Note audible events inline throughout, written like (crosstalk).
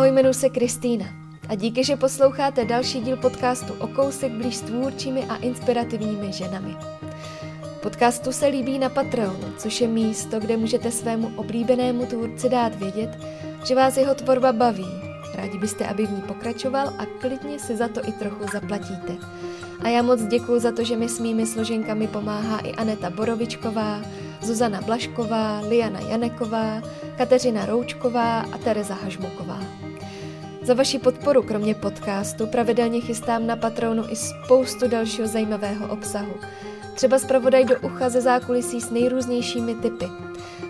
Ahoj, jmenuji se Kristýna a díky, že posloucháte další díl podcastu o kousek blíž s tvůrčími a inspirativními ženami. Podcastu se líbí na Patreonu, což je místo, kde můžete svému oblíbenému tvůrci dát vědět, že vás jeho tvorba baví. Rádi byste, aby v ní pokračoval a klidně si za to i trochu zaplatíte. A já moc děkuji za to, že mi s mými složenkami pomáhá i Aneta Borovičková, Zuzana Blašková, Liana Janeková, Kateřina Roučková a Tereza Hažmuková. Za vaši podporu, kromě podcastu, pravidelně chystám na Patronu i spoustu dalšího zajímavého obsahu. Třeba zpravodaj do ucha ze zákulisí s nejrůznějšími typy.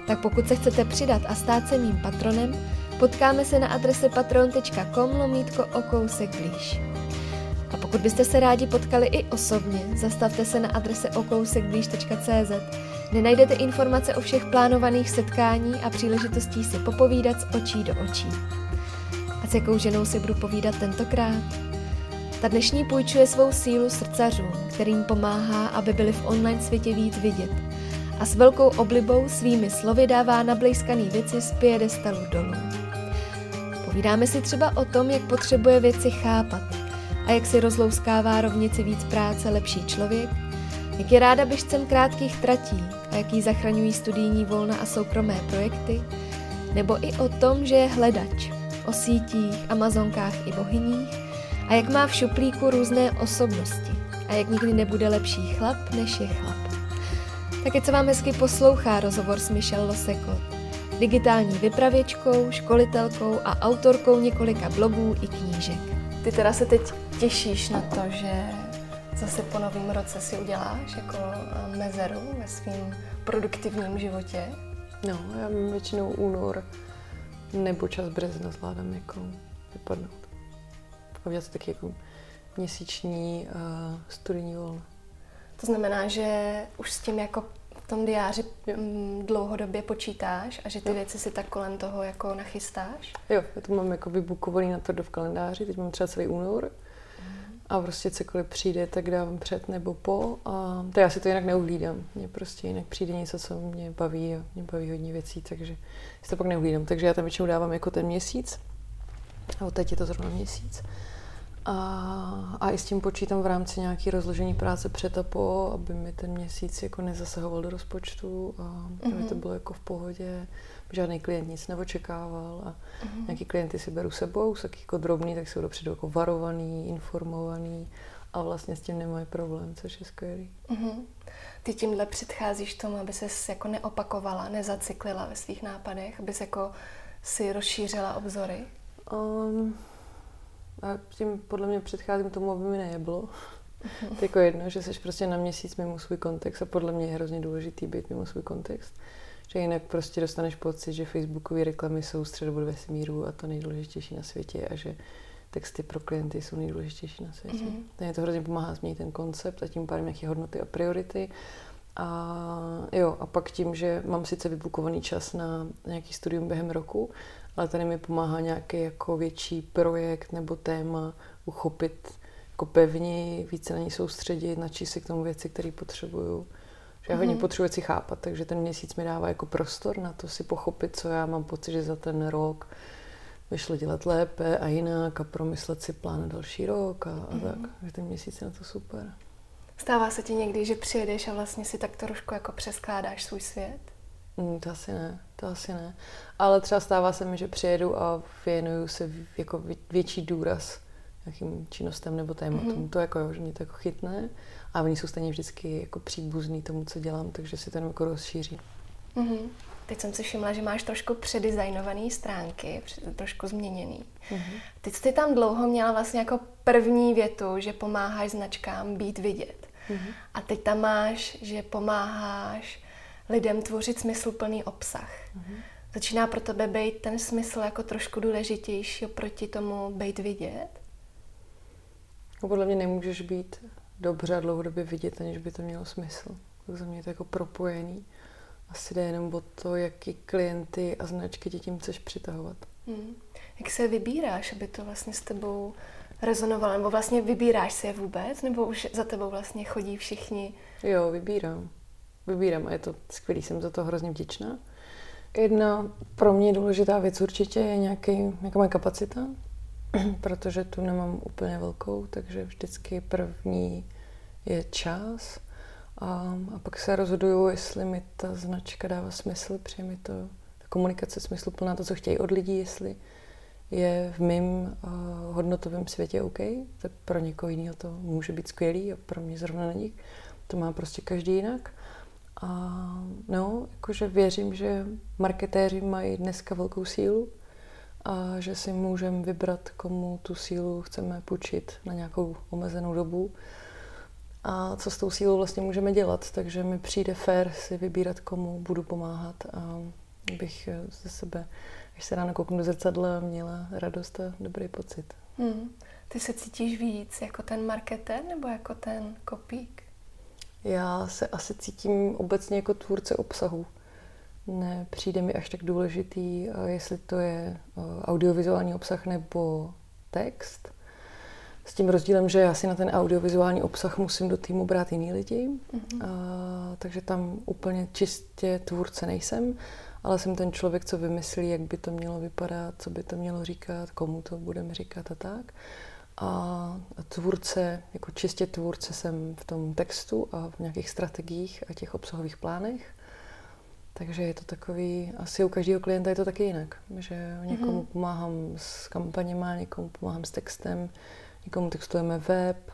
Tak pokud se chcete přidat a stát se mým patronem, potkáme se na adrese patron.com lomítko o kousek blíž. A pokud byste se rádi potkali i osobně, zastavte se na adrese okousekblíž.cz, kde najdete informace o všech plánovaných setkání a příležitostí si popovídat z očí do očí. S jakou ženou si budu povídat tentokrát? Ta dnešní půjčuje svou sílu srdcařům, kterým pomáhá, aby byli v online světě víc vidět. A s velkou oblibou svými slovy dává nablejskaný věci z piedestalu dolů. Povídáme si třeba o tom, jak potřebuje věci chápat a jak si rozlouskává rovnici víc práce lepší člověk, jak je ráda běžcem krátkých tratí a jaký zachraňují studijní volna a soukromé projekty, nebo i o tom, že je hledač, o sítích, amazonkách i bohyních a jak má v šuplíku různé osobnosti a jak nikdy nebude lepší chlap, než je chlap. Také co vám hezky poslouchá rozhovor s Michelle Loseko, digitální vypravěčkou, školitelkou a autorkou několika blogů i knížek. Ty teda se teď těšíš na to, že zase po novém roce si uděláš jako eh, mezeru ve svém produktivním životě? No, já mám většinou únor nebo čas března zvládám jako vypadnout. A udělat si taky jako měsíční uh, studijní volno. To znamená, že už s tím jako v tom diáři. Mm, dlouhodobě počítáš a že ty jo. věci si tak kolem toho jako nachystáš? Jo, já to mám jako vybukovaný na to v kalendáři, teď mám třeba celý únor a prostě cokoliv přijde, tak dávám před nebo po. A to já si to jinak neuhlídám. Mně prostě jinak přijde něco, co mě baví a mě baví hodně věcí, takže si to pak neuhlídám. Takže já tam většinou dávám jako ten měsíc. A teď je to zrovna měsíc. A, a i s tím počítám v rámci nějaký rozložení práce před a po, aby mi ten měsíc jako nezasahoval do rozpočtu a aby mm-hmm. to bylo jako v pohodě. Žádný klient nic neočekával a mm-hmm. nějaký klienty si beru sebou, jsou jako drobný, tak jsou dopředu jako varovaný, informovaný a vlastně s tím nemají problém, což je skvělý. Mm-hmm. Ty tímhle předcházíš tomu, aby ses jako neopakovala, nezacyklila ve svých nápadech, abys jako si rozšířila obzory? Um, a tím podle mě předcházím tomu, aby mi nejeblo. To jako jedno, že jsi prostě na měsíc mimo svůj kontext a podle mě je hrozně důležitý být mimo svůj kontext. Že jinak prostě dostaneš pocit, že Facebookové reklamy jsou středobod vesmíru a to nejdůležitější na světě a že texty pro klienty jsou nejdůležitější na světě. Mm-hmm. Takže to hrozně pomáhá změnit ten koncept a tím pádem nějaké hodnoty a priority. A jo, a pak tím, že mám sice vybukovaný čas na nějaký studium během roku, ale tady mi pomáhá nějaký jako větší projekt nebo téma uchopit jako pevněji, více na ní soustředit, načíst si k tomu věci, které potřebuju. Že já hodně mm. potřebuji věci chápat, takže ten měsíc mi dává jako prostor na to si pochopit, co já mám pocit, že za ten rok vyšlo dělat lépe a jinak a promyslet si plán na další rok a, a mm. tak. Takže ten měsíc je na to super. Stává se ti někdy, že přijedeš a vlastně si tak trošku jako přeskládáš svůj svět? Mm, to asi ne, to asi ne. Ale třeba stává se mi, že přijedu a věnuju se jako větší důraz nějakým činnostem nebo tématům. Mm-hmm. To jako, jo, že mě to jako chytne a oni jsou stejně vždycky jako příbuzný tomu, co dělám, takže si to jako rozšíří. Mm-hmm. Teď jsem si všimla, že máš trošku předizajnované stránky, trošku změněný. Mm-hmm. Teď jsi tam dlouho měla vlastně jako první větu, že pomáháš značkám být vidět. Mm-hmm. A teď tam máš, že pomáháš lidem tvořit smysluplný obsah. Mm-hmm. Začíná pro tebe být ten smysl jako trošku důležitější oproti tomu být vidět? No, podle mě nemůžeš být dobře a dlouhodobě vidět, aniž by to mělo smysl. Tak za mě je to jako propojený. Asi jde jenom o to, jaký klienty a značky tě tím chceš přitahovat. Hmm. Jak se vybíráš, aby to vlastně s tebou rezonovalo? Nebo vlastně vybíráš se je vůbec? Nebo už za tebou vlastně chodí všichni? Jo, vybírám. Vybírám a je to skvělý, jsem za to hrozně vděčná. Jedna pro mě důležitá věc určitě je nějaký, nějaká moje kapacita, (clears throat) protože tu nemám úplně velkou, takže vždycky první je čas a, a pak se rozhoduju, jestli mi ta značka dává smysl, přijde mi to ta komunikace smysluplná, to, co chtějí od lidí, jestli je v mém uh, hodnotovém světě OK, tak pro někoho jiného to může být skvělý a pro mě zrovna není. To má prostě každý jinak. A no, jakože věřím, že marketéři mají dneska velkou sílu a že si můžeme vybrat, komu tu sílu chceme půjčit na nějakou omezenou dobu a co s tou sílou vlastně můžeme dělat. Takže mi přijde fér si vybírat, komu budu pomáhat a bych ze sebe, když se ráno kouknu do zrcadla, měla radost a dobrý pocit. Hmm. Ty se cítíš víc jako ten marketér nebo jako ten kopík? Já se asi cítím obecně jako tvůrce obsahu. Ne, přijde mi až tak důležitý, jestli to je audiovizuální obsah nebo text. S tím rozdílem, že já si na ten audiovizuální obsah musím do týmu brát jiný lidi, mm-hmm. a, takže tam úplně čistě tvůrce nejsem, ale jsem ten člověk, co vymyslí, jak by to mělo vypadat, co by to mělo říkat, komu to budeme říkat a tak. A tvůrce, jako čistě tvůrce jsem v tom textu a v nějakých strategiích a těch obsahových plánech. Takže je to takový, asi u každého klienta je to taky jinak, že někomu mm-hmm. pomáhám s kampaněma, někomu pomáhám s textem, někomu textujeme web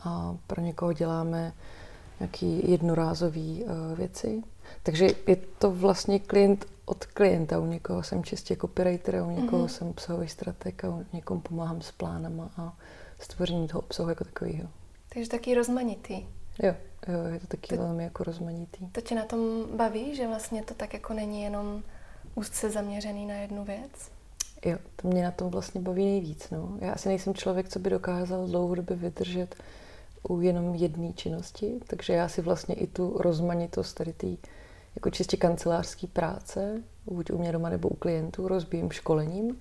a pro někoho děláme nějaký jednorázový uh, věci. Takže je to vlastně klient od klienta. U někoho jsem čistě copywriter, u někoho mm-hmm. jsem obsahový strateg a u někomu pomáhám s plánama a stvoření toho obsahu jako takového. Takže taky rozmanitý. Jo, jo, je to taky to, velmi jako rozmanitý. To tě na tom baví, že vlastně to tak jako není jenom úzce zaměřený na jednu věc? Jo, to mě na tom vlastně baví nejvíc. No. Já asi nejsem člověk, co by dokázal dlouhodobě vydržet u jenom jedné činnosti, takže já si vlastně i tu rozmanitost tady té jako čistě kancelářské práce, buď u mě doma nebo u klientů, rozbijím školením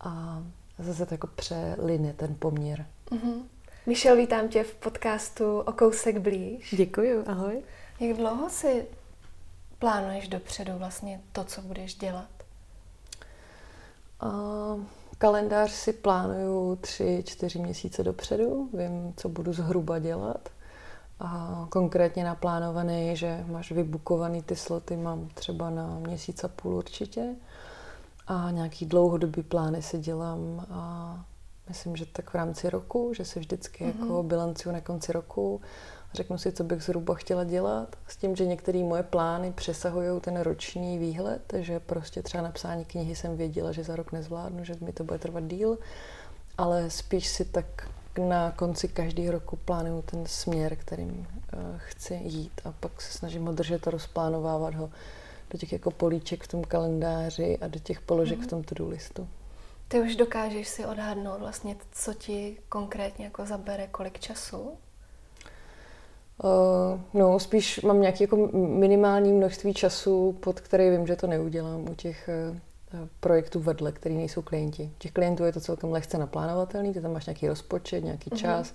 a zase to jako přeline ten poměr. Mm-hmm. Michel, vítám tě v podcastu O kousek blíž. Děkuji, ahoj. Jak dlouho si plánuješ dopředu vlastně to, co budeš dělat? Uh, kalendář si plánuju tři, čtyři měsíce dopředu. Vím, co budu zhruba dělat. A konkrétně naplánovaný, že máš vybukovaný ty sloty, mám třeba na měsíc a půl určitě. A nějaký dlouhodobý plány si dělám a myslím, že tak v rámci roku, že si vždycky mm-hmm. jako bilancuju na konci roku řeknu si, co bych zhruba chtěla dělat, s tím, že některé moje plány přesahují ten roční výhled, že prostě třeba napsání knihy jsem věděla, že za rok nezvládnu, že mi to bude trvat díl, ale spíš si tak na konci každého roku plánuju ten směr, kterým uh, chci jít a pak se snažím ho držet a rozplánovávat ho do těch jako políček v tom kalendáři a do těch položek mm. v tom to-do listu. Ty už dokážeš si odhadnout vlastně, co ti konkrétně jako zabere kolik času? Uh, no, spíš mám nějaký jako minimální množství času, pod který vím, že to neudělám u těch uh, projektů vedle, který nejsou klienti. Těch klientů je to celkem lehce naplánovatelný, ty tam máš nějaký rozpočet, nějaký uh-huh. čas,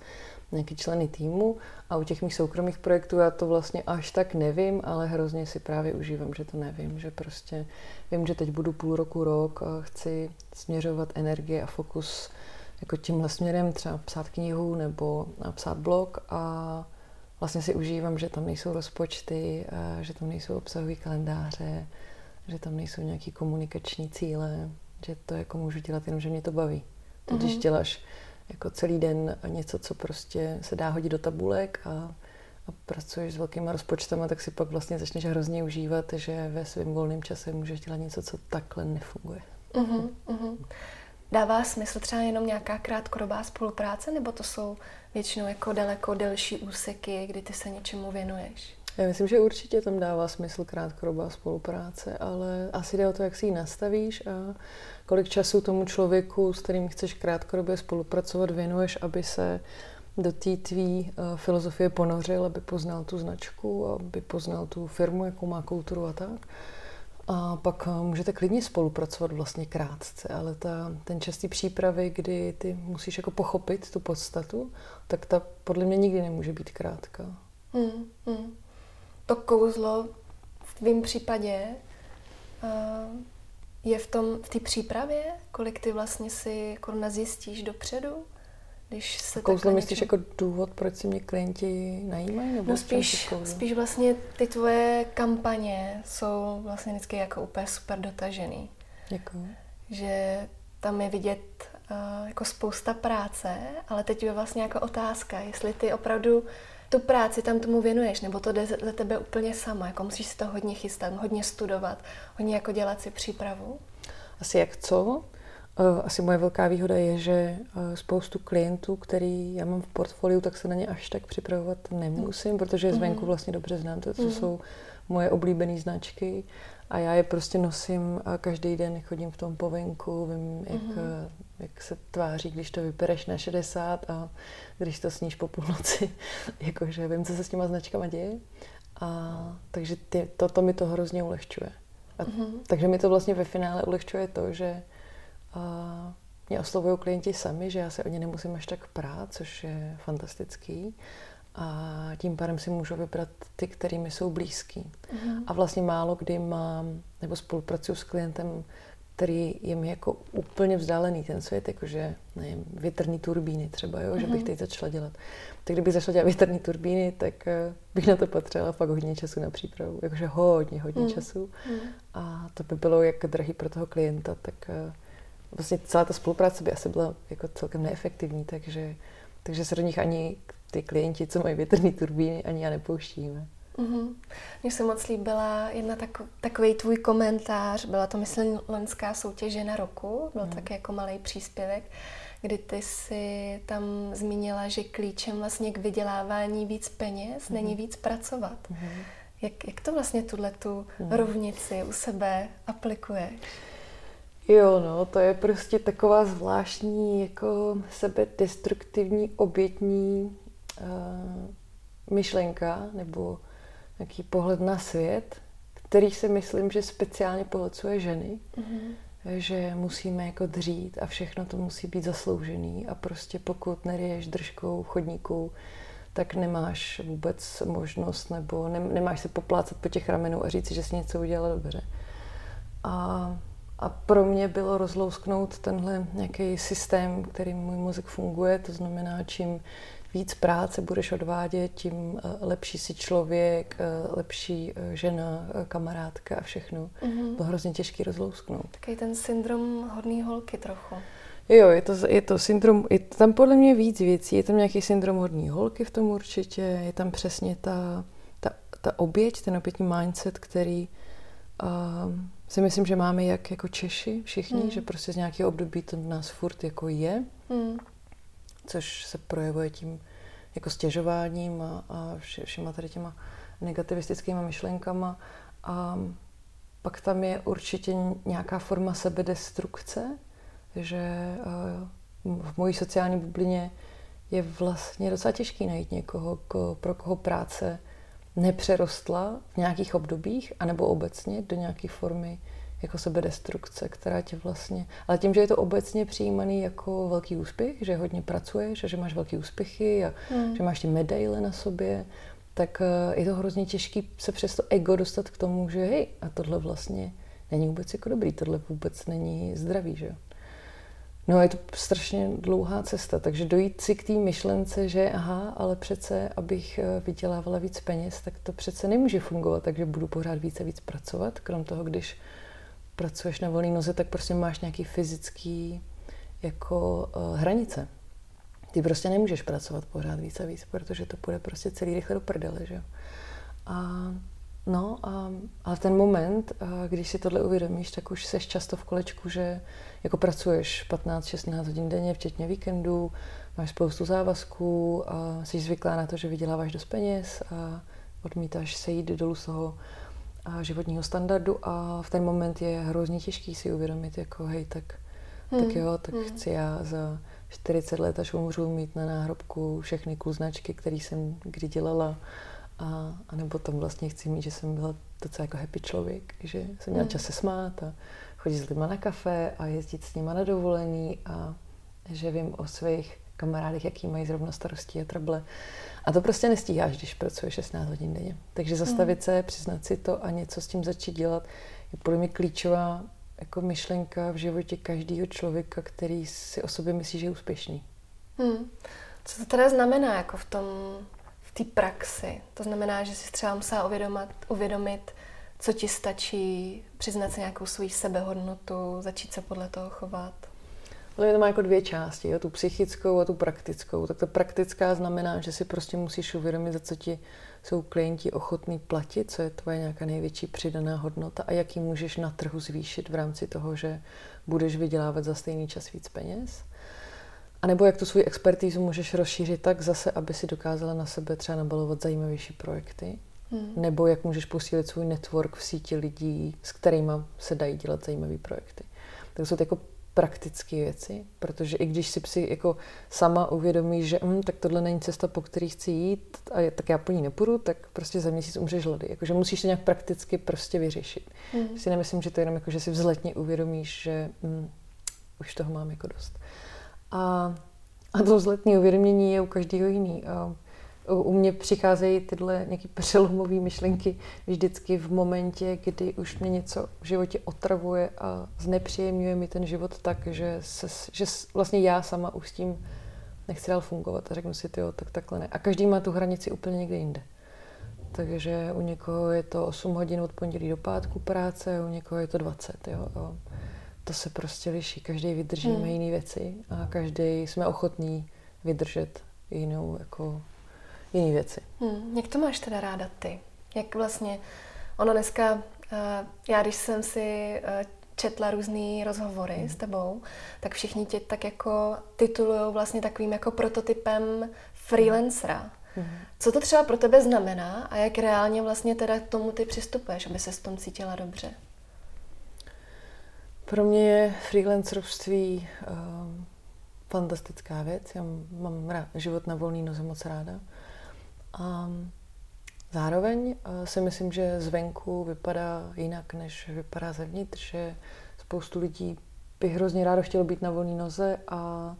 nějaký členy týmu a u těch mých soukromých projektů já to vlastně až tak nevím, ale hrozně si právě užívám, že to nevím, že prostě vím, že teď budu půl roku, rok a chci směřovat energie a fokus jako tímhle směrem, třeba psát knihu nebo psát blog a vlastně si užívám, že tam nejsou rozpočty, že tam nejsou obsahové kalendáře, že tam nejsou nějaké komunikační cíle, že to jako můžu dělat jenom, že mě to baví. To, mm-hmm. když mhm. děláš jako celý den něco, co prostě se dá hodit do tabulek a, a pracuješ s velkýma rozpočtama, tak si pak vlastně začneš hrozně užívat, že ve svém volném čase můžeš dělat něco, co takhle nefunguje. Mm-hmm. Mm-hmm. Dává smysl třeba jenom nějaká krátkodobá spolupráce, nebo to jsou většinou jako daleko delší úseky, kdy ty se něčemu věnuješ? Já myslím, že určitě tam dává smysl krátkodobá spolupráce, ale asi jde o to, jak si ji nastavíš a kolik času tomu člověku, s kterým chceš krátkodobě spolupracovat, věnuješ, aby se do té tvý uh, filozofie ponořil, aby poznal tu značku, aby poznal tu firmu, jakou má kulturu a tak. A pak uh, můžete klidně spolupracovat vlastně krátce, ale ta, ten častý přípravy, kdy ty musíš jako pochopit tu podstatu, tak ta podle mě nikdy nemůže být krátká. Hmm, hmm. To kouzlo v tvém případě je v tom, v té přípravě, kolik ty vlastně si koruna zjistíš dopředu? Když se kouzlo myslíš něčem... jako důvod, proč si mě klienti najímají? Nebo no spíš, spíš vlastně ty tvoje kampaně jsou vlastně vždycky jako úplně super dotažený. Děkuji. Že tam je vidět uh, jako spousta práce, ale teď je vlastně jako otázka, jestli ty opravdu tu práci tam tomu věnuješ, nebo to jde za tebe úplně sama, jako musíš si to hodně chystat, hodně studovat, hodně jako dělat si přípravu? Asi jak co? Eh, asi moje velká výhoda je, že eh, spoustu klientů, který já mám v portfoliu, tak se na ně až tak připravovat nemusím, protože zvenku mhm. vlastně dobře znám. To, to mm. jsou moje oblíbené značky a já je prostě nosím a každý den chodím v tom povenku, vím, jak, mm. jak se tváří, když to vypereš na 60 a když to sníš po půlnoci. (laughs) Jakože vím, co se s těma značkama děje. A, takže ty, to, to mi to hrozně ulehčuje. A, mm. Takže mi to vlastně ve finále ulehčuje to, že a mě oslovují klienti sami, že já se o ně nemusím až tak prát, což je fantastický. A tím pádem si můžu vybrat ty, kterými jsou blízký. Mm. A vlastně málo kdy mám, nebo spolupracuju s klientem, který je mi jako úplně vzdálený ten svět, jakože, nevím, větrný turbíny třeba, jo, mm. že bych mhm. teď začala dělat. Tak kdybych začala dělat větrný turbíny, tak uh, bych na to potřebovala fakt hodně času na přípravu, jakože hodně, hodně mm. času. Mm. A to by bylo jak drahý pro toho klienta, tak uh, vlastně celá ta spolupráce by asi byla jako celkem neefektivní, takže, takže se do nich ani ty klienti, co mají větrné turbíny, ani já nepouštíme. Mm-hmm. Mně se moc líbila jedna tak, takový tvůj komentář, byla to myslím lenská soutěž na roku, byl mm. tak jako malý příspěvek, kdy ty si tam zmínila, že klíčem vlastně k vydělávání víc peněz mm. není víc pracovat. Mm. Jak, jak to vlastně tuhle tu mm. rovnici u sebe aplikuješ? Jo, no, to je prostě taková zvláštní, jako sebedestruktivní, obětní myšlenka nebo nějaký pohled na svět, který si myslím, že speciálně pohlcuje ženy, mm-hmm. že musíme jako dřít a všechno to musí být zasloužený a prostě pokud neriješ držkou chodníků, tak nemáš vůbec možnost nebo ne, nemáš se poplácat po těch ramenů a říct, že jsi něco udělala dobře. A a pro mě bylo rozlousknout tenhle nějaký systém, který můj mozek funguje, to znamená, čím víc práce budeš odvádět, tím eh, lepší si člověk, eh, lepší eh, žena, kamarádka a všechno. Mm-hmm. Bylo hrozně těžký rozlousknout. Takový ten syndrom hodný holky trochu. Jo, je to, je to syndrom, je tam podle mě víc věcí. Je tam nějaký syndrom hodný holky v tom určitě, je tam přesně ta, ta, ta oběť, ten obětní mindset, který uh, si myslím, že máme jak jako Češi všichni, mm. že prostě z nějakého období to v nás furt jako je, mm. Což se projevuje tím jako stěžováním a, a vše, všema tady těma negativistickými myšlenkama. A pak tam je určitě nějaká forma sebedestrukce, že v mojí sociální bublině je vlastně docela těžký najít někoho, pro koho práce nepřerostla v nějakých obdobích, anebo obecně do nějaké formy jako sebedestrukce, která tě vlastně... Ale tím, že je to obecně přijímaný jako velký úspěch, že hodně pracuješ a že máš velký úspěchy a hmm. že máš ty medaile na sobě, tak eh, je to hrozně těžký se přes to ego dostat k tomu, že hej, a tohle vlastně není vůbec jako dobrý, tohle vůbec není zdravý, že jo. No je to strašně dlouhá cesta, takže dojít si k té myšlence, že aha, ale přece, abych eh, vydělávala víc peněz, tak to přece nemůže fungovat, takže budu pořád více víc pracovat. Krom toho, když pracuješ na volné noze, tak prostě máš nějaký fyzický jako uh, hranice. Ty prostě nemůžeš pracovat pořád víc a víc, protože to půjde prostě celý rychle do prdele, že jo. A No, a, v ten moment, když si tohle uvědomíš, tak už seš často v kolečku, že jako pracuješ 15-16 hodin denně, včetně víkendů, máš spoustu závazků, a jsi zvyklá na to, že vyděláváš dost peněz a odmítáš se jít dolů z toho a životního standardu a v ten moment je hrozně těžký si uvědomit, jako hej, tak, hmm. tak jo, tak hmm. chci já za 40 let, až umřu, mít na náhrobku všechny kluznačky, které jsem kdy dělala a, a nebo tam vlastně chci mít, že jsem byla docela jako happy člověk, že jsem měla mm. čas se smát a chodit s lidma na kafe a jezdit s nima na dovolený a že vím o svých kamarádech, jaký mají zrovna starostí a trable. A to prostě nestíháš, když pracuješ 16 hodin denně. Takže zastavit se, přiznat si to a něco s tím začít dělat je podle mě klíčová jako myšlenka v životě každého člověka, který si o sobě myslí, že je úspěšný. Hmm. Co to teda znamená jako v tom, v té praxi? To znamená, že si třeba musela uvědomit, uvědomit, co ti stačí, přiznat si nějakou svoji sebehodnotu, začít se podle toho chovat? Ale to má jako dvě části, jo, tu psychickou a tu praktickou. Tak ta praktická znamená, že si prostě musíš uvědomit, za co ti jsou klienti ochotní platit, co je tvoje nějaká největší přidaná hodnota a jaký můžeš na trhu zvýšit v rámci toho, že budeš vydělávat za stejný čas víc peněz. A nebo jak tu svou expertízu můžeš rozšířit tak zase, aby si dokázala na sebe třeba nabalovat zajímavější projekty. Hmm. Nebo jak můžeš posílit svůj network v síti lidí, s kterými se dají dělat zajímavé projekty. Tak jsou to jako praktické věci, protože i když si psi jako sama uvědomíš, že hm, tak tohle není cesta, po který chci jít, a tak já po ní nepůjdu, tak prostě za měsíc umřeš hlady. Jakože musíš to nějak prakticky prostě vyřešit. Mm. Si nemyslím, že to je jenom jako, že si vzletně uvědomíš, že hm, už toho mám jako dost. A, a to vzletní uvědomění je u každého jiný. A u mě přicházejí tyhle nějaké přelomové myšlenky vždycky v momentě, kdy už mě něco v životě otravuje a znepříjemňuje mi ten život tak, že, se, že vlastně já sama už s tím nechci dál fungovat a řeknu si, jo, tak takhle ne. A každý má tu hranici úplně někde jinde. Takže u někoho je to 8 hodin od pondělí do pátku práce, u někoho je to 20. Jo, jo. To se prostě liší. Každý vydržíme hmm. jiné věci a každý jsme ochotní vydržet jinou jako jiné věci. Hmm, jak to máš teda ráda ty? Jak vlastně, ono dneska, uh, já když jsem si uh, četla různé rozhovory hmm. s tebou, tak všichni tě tak jako titulují vlastně takovým jako prototypem freelancera. Hmm. Co to třeba pro tebe znamená a jak reálně vlastně teda k tomu ty přistupuješ, aby se s tom cítila dobře? Pro mě je freelancerovství uh, fantastická věc. Já mám rád, život na volný noze moc ráda. A zároveň eh, si myslím, že zvenku vypadá jinak, než vypadá zevnitř, že spoustu lidí by hrozně rádo chtělo být na volné noze a,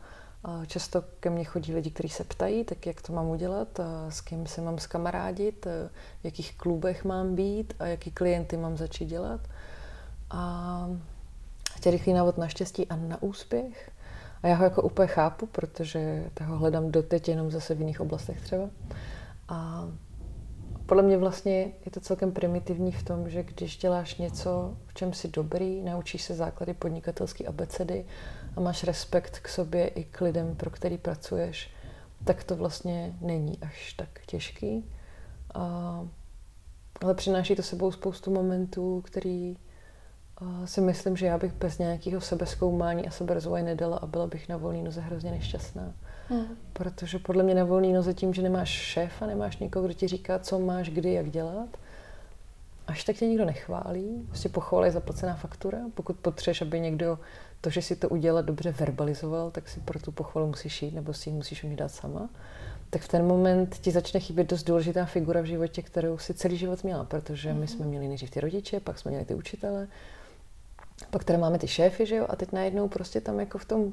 často ke mně chodí lidi, kteří se ptají, tak jak to mám udělat, a s kým se mám skamarádit, v jakých klubech mám být a jaký klienty mám začít dělat. A chtěl rychlý návod na štěstí a na úspěch. A já ho jako úplně chápu, protože toho hledám doteď jenom zase v jiných oblastech třeba. A podle mě vlastně je to celkem primitivní v tom, že když děláš něco, v čem jsi dobrý, naučíš se základy podnikatelské abecedy a máš respekt k sobě i k lidem, pro který pracuješ, tak to vlastně není až tak těžký. A, ale přináší to sebou spoustu momentů, který a si myslím, že já bych bez nějakého sebezkoumání a seberozvoje nedala a byla bych na volný noze hrozně nešťastná. Hmm. Protože podle mě na volný noze tím, že nemáš šéfa, nemáš někoho, kdo ti říká, co máš kdy, jak dělat, až tak tě nikdo nechválí, prostě pochvala je zaplacená faktura. Pokud potřebuješ, aby někdo to, že si to udělal dobře verbalizoval, tak si pro tu pochvalu musíš jít, nebo si ji musíš umět dát sama. Tak v ten moment ti začne chybět dost důležitá figura v životě, kterou si celý život měla, protože my hmm. jsme měli nejdřív ty rodiče, pak jsme měli ty učitele, pak tady máme ty šéfy, že jo, a teď najednou prostě tam jako v tom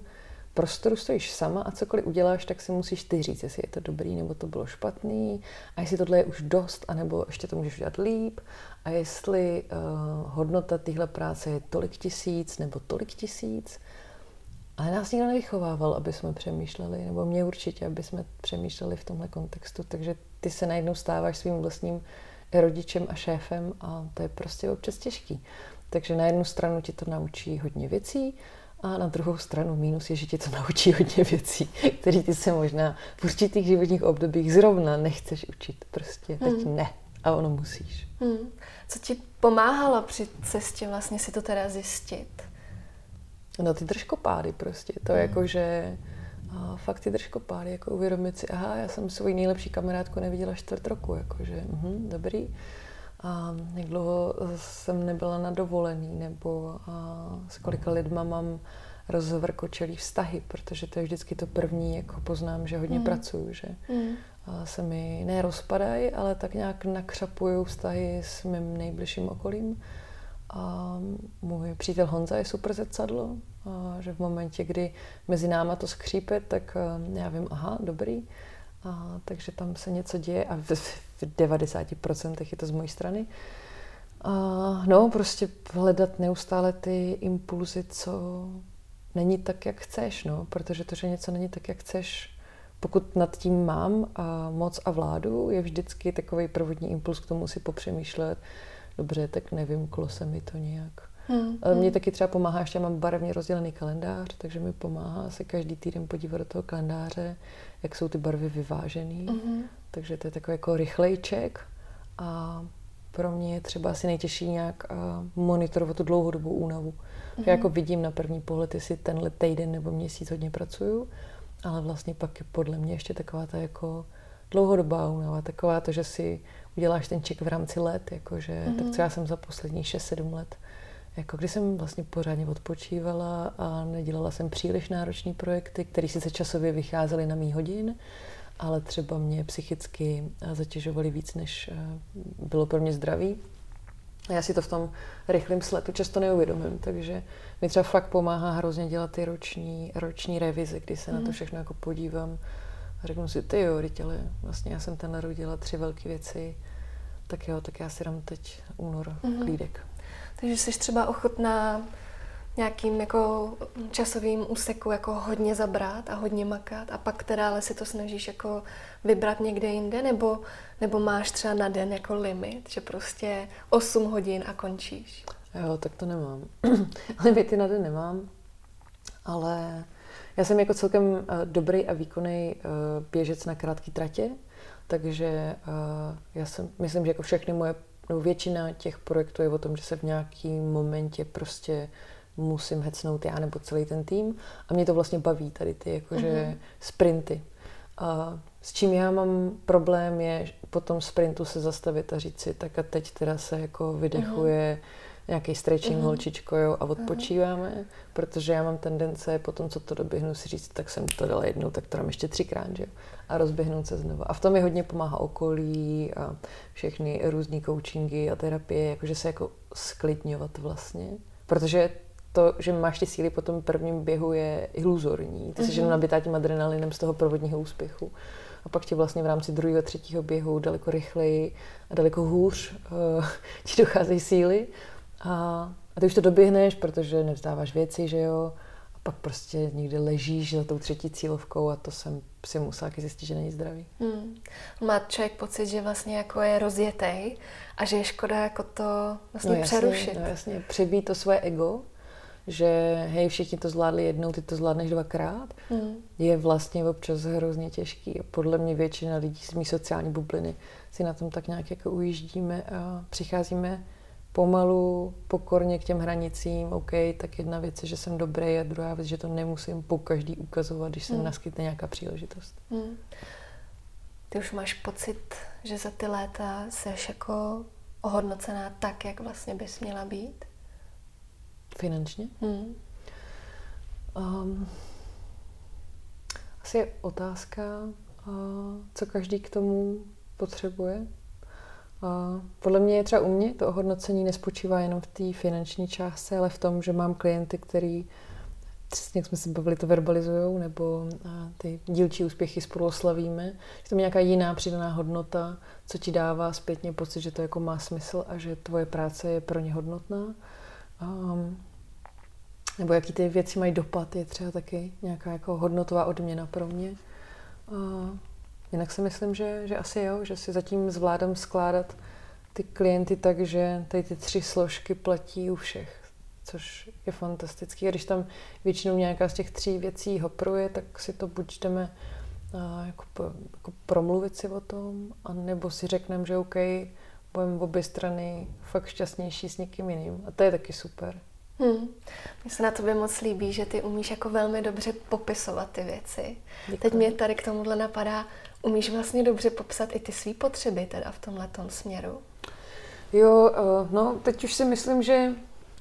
prostoru stojíš sama a cokoliv uděláš, tak si musíš ty říct, jestli je to dobrý nebo to bylo špatný a jestli tohle je už dost, anebo ještě to můžeš udělat líp a jestli uh, hodnota téhle práce je tolik tisíc nebo tolik tisíc. Ale nás nikdo nevychovával, aby jsme přemýšleli, nebo mě určitě, aby jsme přemýšleli v tomhle kontextu. Takže ty se najednou stáváš svým vlastním rodičem a šéfem a to je prostě občas těžký. Takže na jednu stranu ti to naučí hodně věcí, a na druhou stranu mínus je, že tě to (laughs) naučí hodně věcí, které ty se možná v určitých životních obdobích zrovna nechceš učit. Prostě teď hmm. ne. A ono musíš. Hmm. Co ti pomáhalo při cestě vlastně si to teda zjistit? No ty držkopády prostě. To hmm. jako, že a fakt ty držkopády, jako uvědomit si, aha, já jsem svoji nejlepší kamarádku neviděla čtvrt roku, jakože, mhm, dobrý a jak dlouho jsem nebyla na dovolený, nebo a s kolika lidma mám rozvrkočelý vztahy, protože to je vždycky to první, jako poznám, že hodně mm. pracuju, že mm. a se mi nerozpadají, ale tak nějak nakřapuju vztahy s mým nejbližším okolím A můj přítel Honza je super zrcadlo, a že v momentě, kdy mezi náma to skřípe, tak já vím, aha, dobrý. A, takže tam se něco děje a v, v 90% je to z mojí strany. A, no, prostě hledat neustále ty impulzy, co není tak, jak chceš, no, protože to, že něco není tak, jak chceš, pokud nad tím mám a moc a vládu, je vždycky takový prvotní impuls k tomu si popřemýšlet, dobře, tak nevím, klo se mi to nějak. Hmm, hmm. taky třeba pomáhá, ještě mám barevně rozdělený kalendář, takže mi pomáhá se každý týden podívat do toho kalendáře, jak jsou ty barvy vyvážený. Hmm. Takže to je takový jako rychlejček a pro mě je třeba asi nejtěžší nějak monitorovat tu dlouhodobou únavu. Mm-hmm. Já jako vidím na první pohled, jestli tenhle týden nebo měsíc hodně pracuju, ale vlastně pak je podle mě ještě taková ta jako dlouhodobá únava, taková to, že si uděláš ten ček v rámci let, jakože, mm-hmm. tak co já jsem za poslední 6-7 let, jako když jsem vlastně pořádně odpočívala a nedělala jsem příliš náročné projekty, které sice časově vycházely na mý hodin, ale třeba mě psychicky zatěžovaly víc, než eh, bylo pro mě zdravý. A já si to v tom rychlém sletu často neuvědomím, takže mi třeba fakt pomáhá hrozně dělat ty roční, roční revize, kdy se mm. na to mhm. všechno jako podívám a řeknu si, ty jo, ale vlastně já jsem ten rok dělala tři velké věci, tak jo, tak já si dám teď únor mm. klídek. Takže jsi třeba ochotná nějakým jako časovým úseku jako hodně zabrat a hodně makat a pak teda ale si to snažíš jako vybrat někde jinde nebo, nebo máš třeba na den jako limit, že prostě 8 hodin a končíš? Jo, tak to nemám. (clears throat) Limity na den nemám, ale já jsem jako celkem eh, dobrý a výkonný eh, běžec na krátké tratě, takže eh, já jsem, myslím, že jako všechny moje, no většina těch projektů je o tom, že se v nějakém momentě prostě musím hecnout já nebo celý ten tým a mě to vlastně baví tady ty jakože mm-hmm. sprinty. A s čím já mám problém je po tom sprintu se zastavit a říct si, tak a teď teda se jako vydechuje mm-hmm. nějaký stretching mm-hmm. holčičko jo, a odpočíváme, mm-hmm. protože já mám tendence po tom, co to doběhnu si říct, tak jsem to dala jednou, tak to dám ještě třikrát, že a rozběhnout se znovu. A v tom mi hodně pomáhá okolí a všechny různé coachingy a terapie, jakože se jako sklidňovat vlastně. Protože to, že máš ty síly po tom prvním běhu, je iluzorní. Ty jsi mm-hmm. jenom nabitá tím adrenalinem z toho prvotního úspěchu. A pak ti vlastně v rámci druhého, třetího běhu daleko rychleji a daleko hůř uh, (laughs) ti docházejí síly. A, a ty už to doběhneš, protože nevzdáváš věci, že jo. Pak prostě někde ležíš za tou třetí cílovkou a to jsem si musela zjistit, že není zdravý. Hmm. Má člověk pocit, že vlastně jako je rozjetej a že je škoda jako to vlastně no jasně, přerušit. No jasně, přebít to své ego že hej, všichni to zvládli jednou, ty to zvládneš dvakrát, mm. je vlastně občas hrozně těžký. A podle mě většina lidí z mý sociální bubliny si na tom tak nějak jako ujíždíme a přicházíme pomalu, pokorně k těm hranicím. OK, tak jedna věc je, že jsem dobrý a druhá věc, že to nemusím po každý ukazovat, když se mm. naskytne nějaká příležitost. Mm. Ty už máš pocit, že za ty léta jsi jako ohodnocená tak, jak vlastně bys měla být? Finančně? Hmm. Um, asi je otázka, uh, co každý k tomu potřebuje. Uh, podle mě je třeba u mě to ohodnocení nespočívá jenom v té finanční částce, ale v tom, že mám klienty, který přesně jak jsme se bavili, to verbalizují, nebo ty dílčí úspěchy spolu oslavíme. Je nějaká jiná přidaná hodnota, co ti dává zpětně pocit, že to jako má smysl a že tvoje práce je pro ně hodnotná. Um, nebo jaký ty věci mají dopad, je třeba taky nějaká jako hodnotová odměna pro mě. Uh, jinak si myslím, že, že asi jo, že si zatím zvládám skládat ty klienty tak, že tady ty tři složky platí u všech, což je fantastický. A když tam většinou nějaká z těch tří věcí hopruje, tak si to buď jdeme uh, jako, jako promluvit si o tom, anebo si řekneme, že OK, budeme obě strany fakt šťastnější s někým jiným. A to je taky super. Hmm. Mně se na tobě moc líbí, že ty umíš jako velmi dobře popisovat ty věci. Děkuji. Teď mě tady k tomuhle napadá, umíš vlastně dobře popsat i ty své potřeby teda v tomhle směru? Jo, uh, no teď už si myslím, že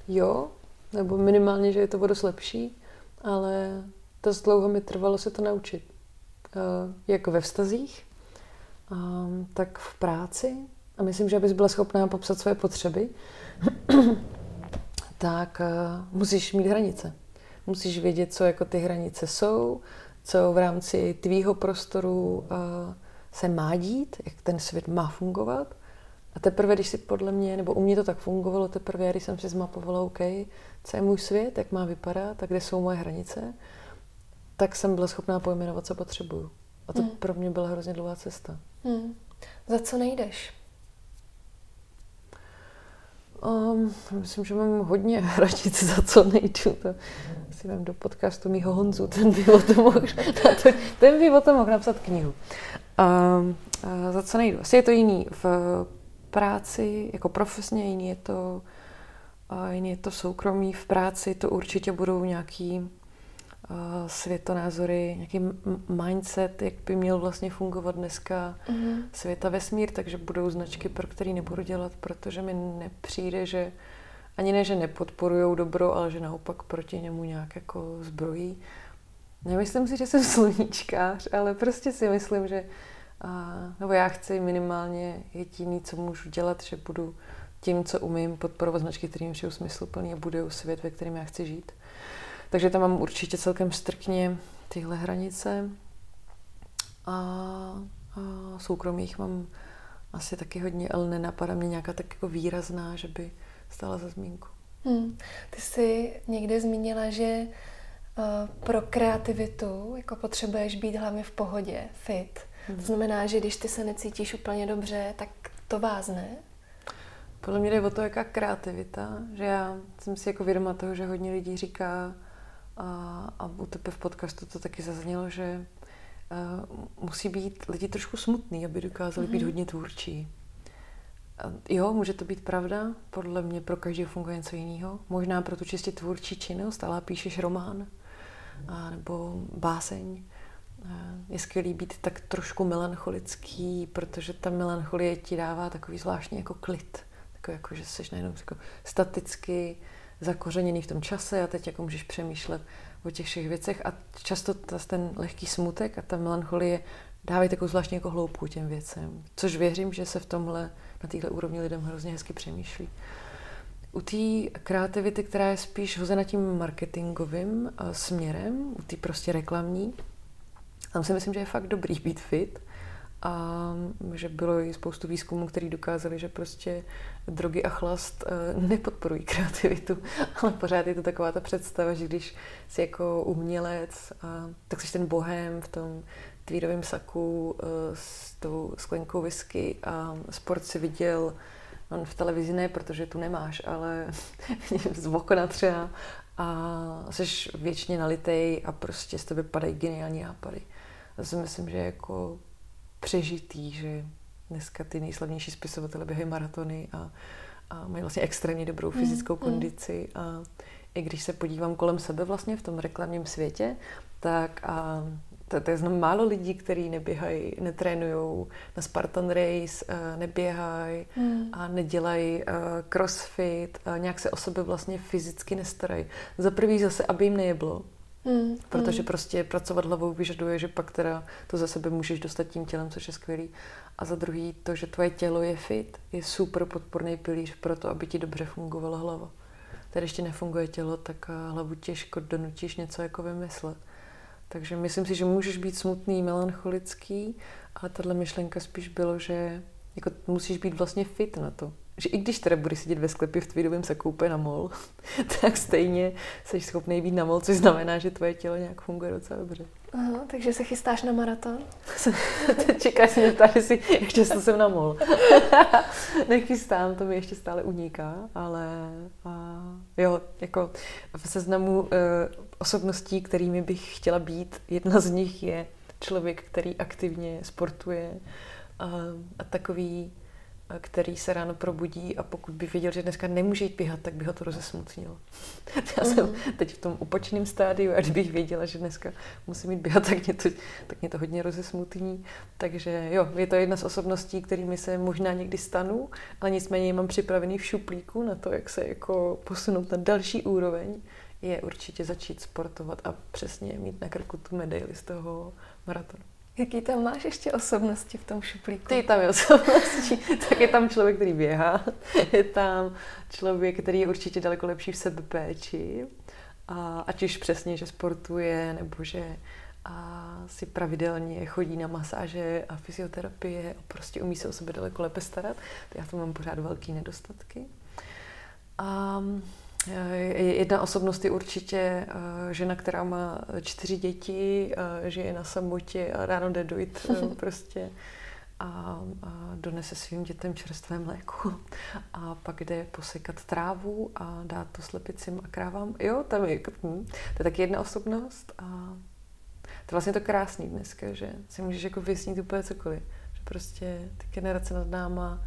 jo, nebo minimálně, že je to dost lepší, ale to dlouho mi trvalo se to naučit. Uh, jak ve vztazích, um, tak v práci. A myslím, že abys byla schopná popsat své potřeby, (clears throat) tak uh, musíš mít hranice. Musíš vědět, co jako ty hranice jsou, co v rámci tvýho prostoru uh, se má dít, jak ten svět má fungovat. A teprve, když si podle mě, nebo u mě to tak fungovalo, teprve, když jsem si zmapovala, OK, co je můj svět, jak má vypadat, a kde jsou moje hranice, tak jsem byla schopná pojmenovat, co potřebuju. A to hmm. pro mě byla hrozně dlouhá cesta. Hmm. Za co nejdeš? Um, myslím, že mám hodně (laughs) hranic, za co nejdu. To si vem do podcastu mýho Honzu, ten by o tom mohl, ten by o tom mohl napsat knihu. Um, uh, za co nejdu? Asi je to jiný v práci, jako profesně, jiný je to, uh, jiný je to soukromí. V práci to určitě budou nějaký světonázory, nějaký mindset, jak by měl vlastně fungovat dneska mm-hmm. světa vesmír, takže budou značky, pro které nebudu dělat, protože mi nepřijde, že ani ne, že nepodporují dobro, ale že naopak proti němu nějak jako zbrojí. Nemyslím si, že jsem (laughs) sluníčkář, ale prostě si myslím, že a, nebo já chci minimálně jediný, co můžu dělat, že budu tím, co umím, podporovat značky, kterým jsou smysluplný a budují svět, ve kterém já chci žít. Takže tam mám určitě celkem strkně tyhle hranice. A, a soukromých mám asi taky hodně, ale nenapadá mě nějaká tak jako výrazná, že by stála za zmínku. Hmm. Ty jsi někde zmínila, že uh, pro kreativitu jako potřebuješ být hlavně v pohodě, fit. Hmm. To znamená, že když ty se necítíš úplně dobře, tak to vázne? Podle mě jde o to, jaká kreativita, že já jsem si jako vědoma toho, že hodně lidí říká, a, a u tebe v podcastu to taky zaznělo, že uh, musí být lidi trošku smutný, aby dokázali mm-hmm. být mhm. hodně tvůrčí. A jo, může to být pravda, podle mě pro každého funguje něco jiného. Možná pro tu čistě tvůrčí činnost, ale píšeš román a, nebo báseň. Je skvělý být tak trošku melancholický, protože ta melancholie ti dává takový zvláštní jako klid. Takový jako, že jsi najednou jako staticky zakořeněný v tom čase a teď jako můžeš přemýšlet o těch všech věcech a často ten lehký smutek a ta melancholie dávají takovou zvláštní jako hloubku těm věcem. Což věřím, že se v tomhle, na téhle úrovni lidem hrozně hezky přemýšlí. U té kreativity, která je spíš hozena tím marketingovým eh, směrem, u té prostě reklamní, tam si myslím, že je fakt dobrý být fit, a že bylo i spoustu výzkumů, který dokázali, že prostě drogy a chlast eh, nepodporují kreativitu, (laughs) ale pořád je to taková ta představa, že když jsi jako umělec, tak jsi ten bohem v tom tweedovém saku eh, s tou sklenkou whisky a sport si viděl on v televizi ne, protože tu nemáš, ale (laughs) z okna třeba a jsi věčně nalitej a prostě z tebe padají geniální nápady. Já si myslím, že jako přežitý, že dneska ty nejslavnější spisovatele běhají maratony a, a mají vlastně extrémně dobrou hmm, fyzickou mm, kondici a i když se podívám kolem sebe vlastně v tom reklamním světě, tak a to, to je znám málo lidí, kteří neběhají, netrénují na Spartan Race, neběhají mm. a nedělají crossfit, a nějak se o sebe vlastně fyzicky nestarají. Za prvý zase, aby jim nejeblo, Mm, Protože mm. prostě pracovat hlavou vyžaduje, že pak teda to za sebe můžeš dostat tím tělem, což je skvělý. A za druhý to, že tvoje tělo je fit, je super podporný pilíř pro to, aby ti dobře fungovala hlava. Tady ještě nefunguje tělo, tak eh, hlavu těžko donutíš něco jako vymyslet. Takže myslím si, že můžeš být smutný, melancholický, ale tahle myšlenka spíš bylo, že jako musíš být vlastně fit na to že i když teda budeš sedět ve sklepě v tweedovém sakoupe na mol, (laughs) tak stejně jsi schopný být na mol, což znamená, že tvoje tělo nějak funguje docela dobře. Aha, takže se chystáš na maraton? (laughs) Čekáš mě tady si, ještě jsem na mol. (laughs) Nechystám, to mi ještě stále uniká, ale a, jo, jako v seznamu uh, osobností, kterými bych chtěla být, jedna z nich je člověk, který aktivně sportuje a, a takový který se ráno probudí a pokud by věděl, že dneska nemůže jít běhat, tak by ho to rozesmutnilo. (laughs) Já jsem mm. teď v tom upočném stádiu a kdybych věděla, že dneska musím jít běhat, (laughs) tak mě to, tak mě to hodně rozesmutní. Takže jo, je to jedna z osobností, kterými se možná někdy stanu, ale nicméně mám připravený v šuplíku na to, jak se jako posunout na další úroveň, je určitě začít sportovat a přesně mít na krku tu medaili z toho maratonu. Jaký tam máš ještě osobnosti v tom šuplíku? Ty tam je osobnosti. (laughs) tak je tam člověk, který běhá. Je tam člověk, který je určitě daleko lepší v sebepéči. A ať už přesně, že sportuje, nebo že a si pravidelně chodí na masáže a fyzioterapie a prostě umí se o sebe daleko lépe starat. Já to mám pořád velký nedostatky. A Jedna osobnost je určitě eh, žena, která má čtyři děti, eh, žije na samotě a ráno jde dojít eh, prostě a, a donese svým dětem čerstvé mléko a pak jde posekat trávu a dát to slepicím a krávám. Jo, tam je, hm, to je taky jedna osobnost a to je vlastně to krásný dneska, že si můžeš jako vysnít úplně cokoliv. Že prostě ty generace nad náma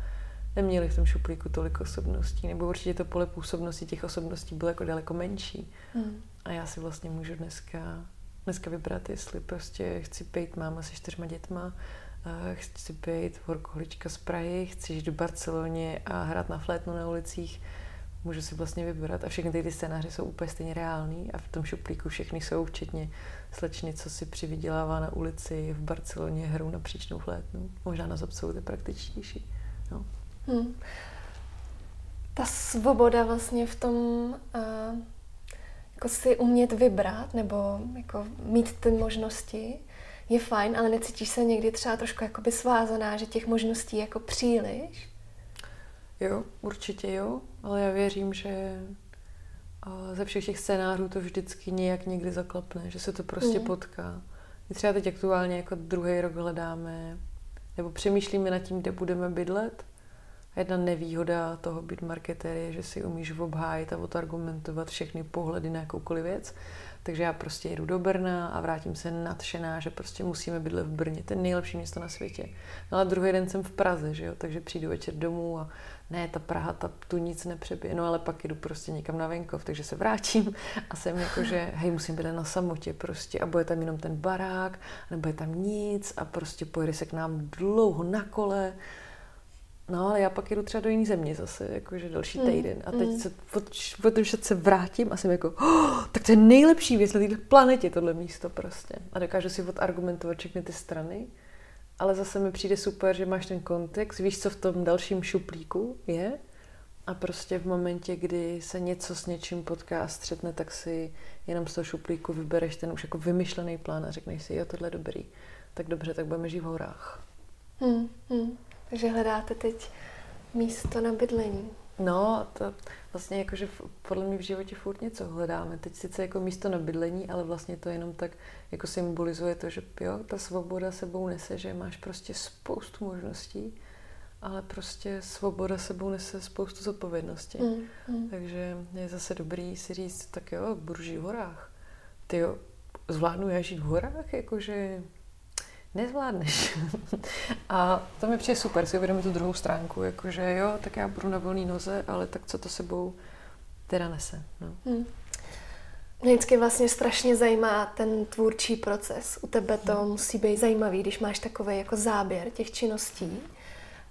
neměli v tom šuplíku tolik osobností, nebo určitě to pole působnosti těch osobností bylo jako daleko menší. Hmm. A já si vlastně můžu dneska, dneska vybrat, jestli prostě chci být máma se čtyřma dětma, chci být workoholička z Prahy, chci žít v Barceloně a hrát na flétnu na ulicích, můžu si vlastně vybrat a všechny ty, ty scénáře jsou úplně stejně reální a v tom šuplíku všechny jsou, včetně slečny, co si přivydělává na ulici v Barceloně hrou na příčnou flétnu. Možná na zobcou to je praktičtější. No. Hmm. Ta svoboda vlastně v tom uh, jako si umět vybrat nebo jako mít ty možnosti je fajn, ale necítíš se někdy třeba trošku jakoby svázaná, že těch možností jako příliš? Jo, určitě jo, ale já věřím, že ze všech těch scénářů to vždycky nějak někdy zaklapne, že se to prostě mm. potká. My třeba teď aktuálně jako druhý rok hledáme, nebo přemýšlíme nad tím, kde budeme bydlet Jedna nevýhoda toho být marketér je, že si umíš obhájit a odargumentovat všechny pohledy na jakoukoliv věc. Takže já prostě jedu do Brna a vrátím se nadšená, že prostě musíme bydlet v Brně. To je nejlepší město na světě. No a druhý den jsem v Praze, že jo? takže přijdu večer domů a ne, ta Praha, ta tu nic nepřebije. No ale pak jdu prostě někam na venkov, takže se vrátím a jsem jako, že hej, musím být na samotě prostě a bude tam jenom ten barák, nebo je tam nic a prostě pojede se k nám dlouho na kole No, ale já pak jedu třeba do jiné země zase, jakože další mm, týden. A teď mm. se potom se vrátím a jsem jako, oh, tak to je nejlepší věc na této planetě, tohle místo prostě. A dokážu si odargumentovat všechny ty strany. Ale zase mi přijde super, že máš ten kontext, víš, co v tom dalším šuplíku je. A prostě v momentě, kdy se něco s něčím potká a střetne, tak si jenom z toho šuplíku vybereš ten už jako vymyšlený plán a řekneš si, jo, tohle je dobrý. Tak dobře, tak budeme žít v horách. Hmm, hmm. Takže hledáte teď místo na bydlení. No, to vlastně jakože podle mě v životě furt něco hledáme. Teď sice jako místo na bydlení, ale vlastně to jenom tak jako symbolizuje to, že jo, ta svoboda sebou nese, že máš prostě spoustu možností, ale prostě svoboda sebou nese spoustu zodpovědnosti. Mm, mm. Takže je zase dobrý si říct, tak jo, budu žít v horách. Ty jo, zvládnu já žít v horách, jakože nezvládneš. (laughs) a to mi přijde super, si uvědomit tu druhou stránku, jakože jo, tak já budu na volné noze, ale tak co to sebou teda nese. No. Hmm. Mě vždycky vlastně strašně zajímá ten tvůrčí proces. U tebe to hmm. musí být zajímavý, když máš takový jako záběr těch činností.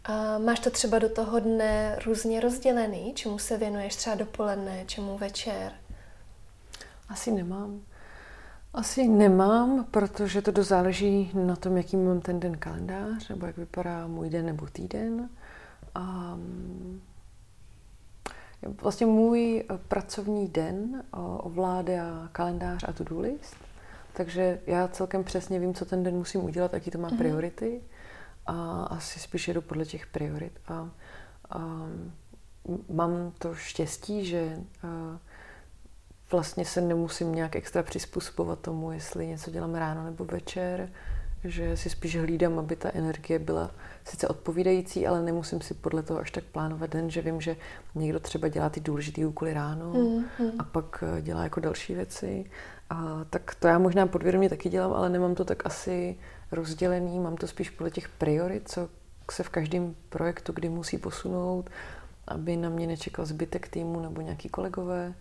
A máš to třeba do toho dne různě rozdělený, čemu se věnuješ třeba dopoledne, čemu večer? Asi nemám. Asi nemám, protože to dozáleží na tom, jaký mám ten den kalendář, nebo jak vypadá můj den nebo týden. A vlastně můj pracovní den ovládá kalendář a to-do list, takže já celkem přesně vím, co ten den musím udělat, jaký to má mm-hmm. priority a asi spíš jedu podle těch priorit. A, a mám to štěstí, že a, vlastně se nemusím nějak extra přizpůsobovat tomu, jestli něco dělám ráno nebo večer, že si spíš hlídám, aby ta energie byla sice odpovídající, ale nemusím si podle toho až tak plánovat den, že vím, že někdo třeba dělá ty důležité úkoly ráno mm, mm. a pak eh, dělá jako další věci. A tak to já možná podvědomě taky dělám, ale nemám to tak asi rozdělený, mám to spíš podle těch priorit, co se v každém projektu kdy musí posunout, aby na mě nečekal zbytek týmu nebo nějaký kolegové.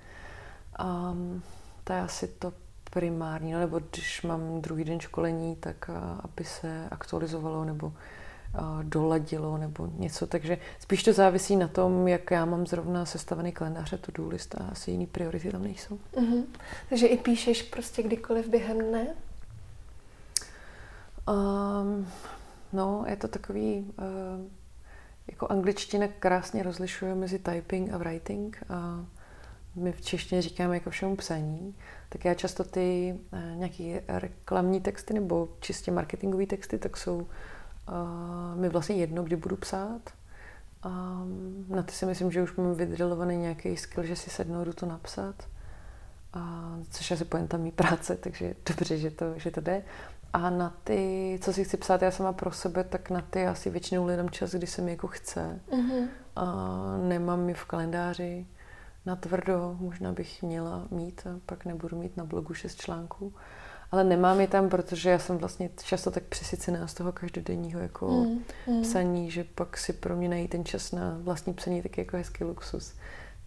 Um, to je asi to primární, no, nebo když mám druhý den školení, tak uh, aby se aktualizovalo nebo uh, doladilo nebo něco, takže spíš to závisí na tom, jak já mám zrovna sestavený kalendář a to list a asi jiný priority tam nejsou. Uh-huh. Takže i píšeš prostě kdykoliv během dne? Um, no, je to takový, uh, jako angličtina krásně rozlišuje mezi typing a writing. A my v češtině říkáme jako všemu psaní. Tak já často ty uh, nějaké reklamní texty nebo čistě marketingové texty, tak jsou uh, mi vlastně jedno, kdy budu psát. Um, na ty si myslím, že už mám vydrilovaný nějaký skill, že si sednu, jdu to napsat. A, což je asi pointa mý práce, (laughs) takže dobře, že to, že to jde. A na ty, co si chci psát já sama pro sebe, tak na ty asi většinou lidem čas, kdy se mi jako chce. Mm-hmm. A nemám je v kalendáři na tvrdo, možná bych měla mít a pak nebudu mít na blogu šest článků. Ale nemám je tam, protože já jsem vlastně často tak přesycená z toho každodenního jako mm, mm. psaní, že pak si pro mě najít ten čas na vlastní psaní taky jako hezký luxus.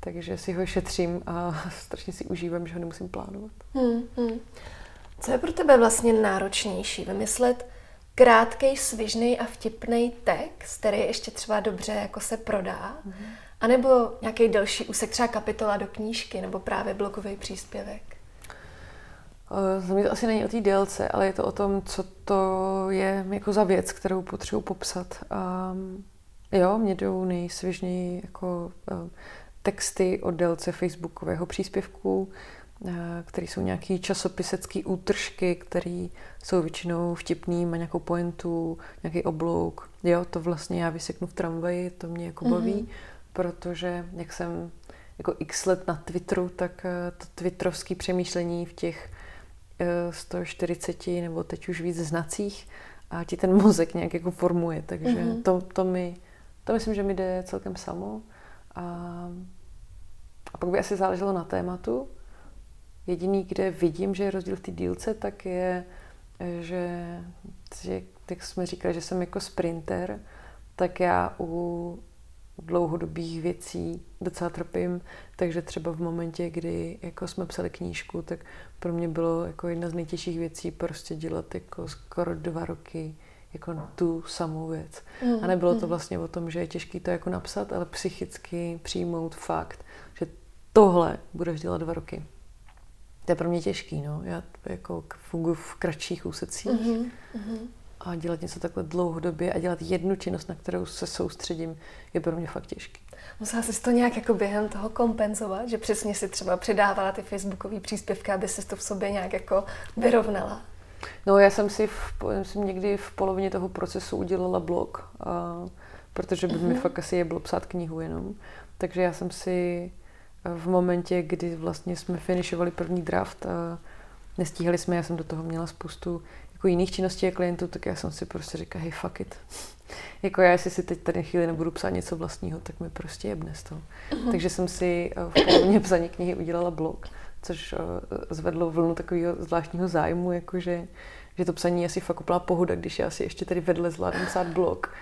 Takže si ho šetřím a (laughs) strašně si užívám, že ho nemusím plánovat. Mm, mm. Co je pro tebe vlastně náročnější? Vymyslet krátkej, svižný a vtipný text, který ještě třeba dobře jako se prodá, mm-hmm. anebo nějaký delší úsek, třeba kapitola do knížky, nebo právě blogový příspěvek? Eh, za mě to asi není o té délce, ale je to o tom, co to je jako za věc, kterou potřebuji popsat. Um, jo, mě jdou nejsvěžněji jako uh, texty o délce facebookového příspěvku, uh, které jsou nějaký časopisecký útržky, které jsou většinou vtipný, má nějakou pointu, nějaký oblouk. Jo, to vlastně já vyseknu v tramvaji, to mě jako baví, mm-hmm. Protože jak jsem jako x let na Twitteru, tak to twitterovské přemýšlení v těch 140 nebo teď už víc znacích a ti ten mozek nějak jako formuje, takže mm-hmm. to, to mi, to myslím, že mi jde celkem samo a, a pak by asi záleželo na tématu. Jediný, kde vidím, že je rozdíl v té dílce, tak je, že, že jak jsme říkali, že jsem jako sprinter, tak já u dlouhodobých věcí docela trpím, takže třeba v momentě, kdy jako jsme psali knížku, tak pro mě bylo jako jedna z nejtěžších věcí prostě dělat jako skoro dva roky jako tu samou věc. Mm, a nebylo to mm. vlastně o tom, že je těžké to jako napsat, ale psychicky přijmout fakt, že tohle budeš dělat dva roky. To je pro mě těžký, no. Já jako funguji v kratších úsecích. Mm-hmm, mm-hmm a dělat něco takhle dlouhodobě a dělat jednu činnost, na kterou se soustředím, je pro mě fakt těžký. Musela jsi to nějak jako během toho kompenzovat, že přesně si třeba přidávala ty facebookové příspěvky, aby si to v sobě nějak jako vyrovnala? No já jsem si v, jsem někdy v polovině toho procesu udělala blog, a, protože by mm-hmm. mi mhm. fakt asi je bylo psát knihu jenom. Takže já jsem si v momentě, kdy vlastně jsme finišovali první draft a nestíhali jsme, já jsem do toho měla spoustu jako jiných činností a klientů, tak já jsem si prostě říkala, hej, fuck it. (laughs) jako já, jestli si teď tady chvíli nebudu psát něco vlastního, tak mi prostě jebne z toho. Uh-huh. Takže jsem si eh, v polovině (laughs) psaní knihy udělala blog, což uh, zvedlo vlnu takového zvláštního zájmu, jakože že to psaní asi fakt úplná pohoda, když já si ještě tady vedle zvládnu psát blog.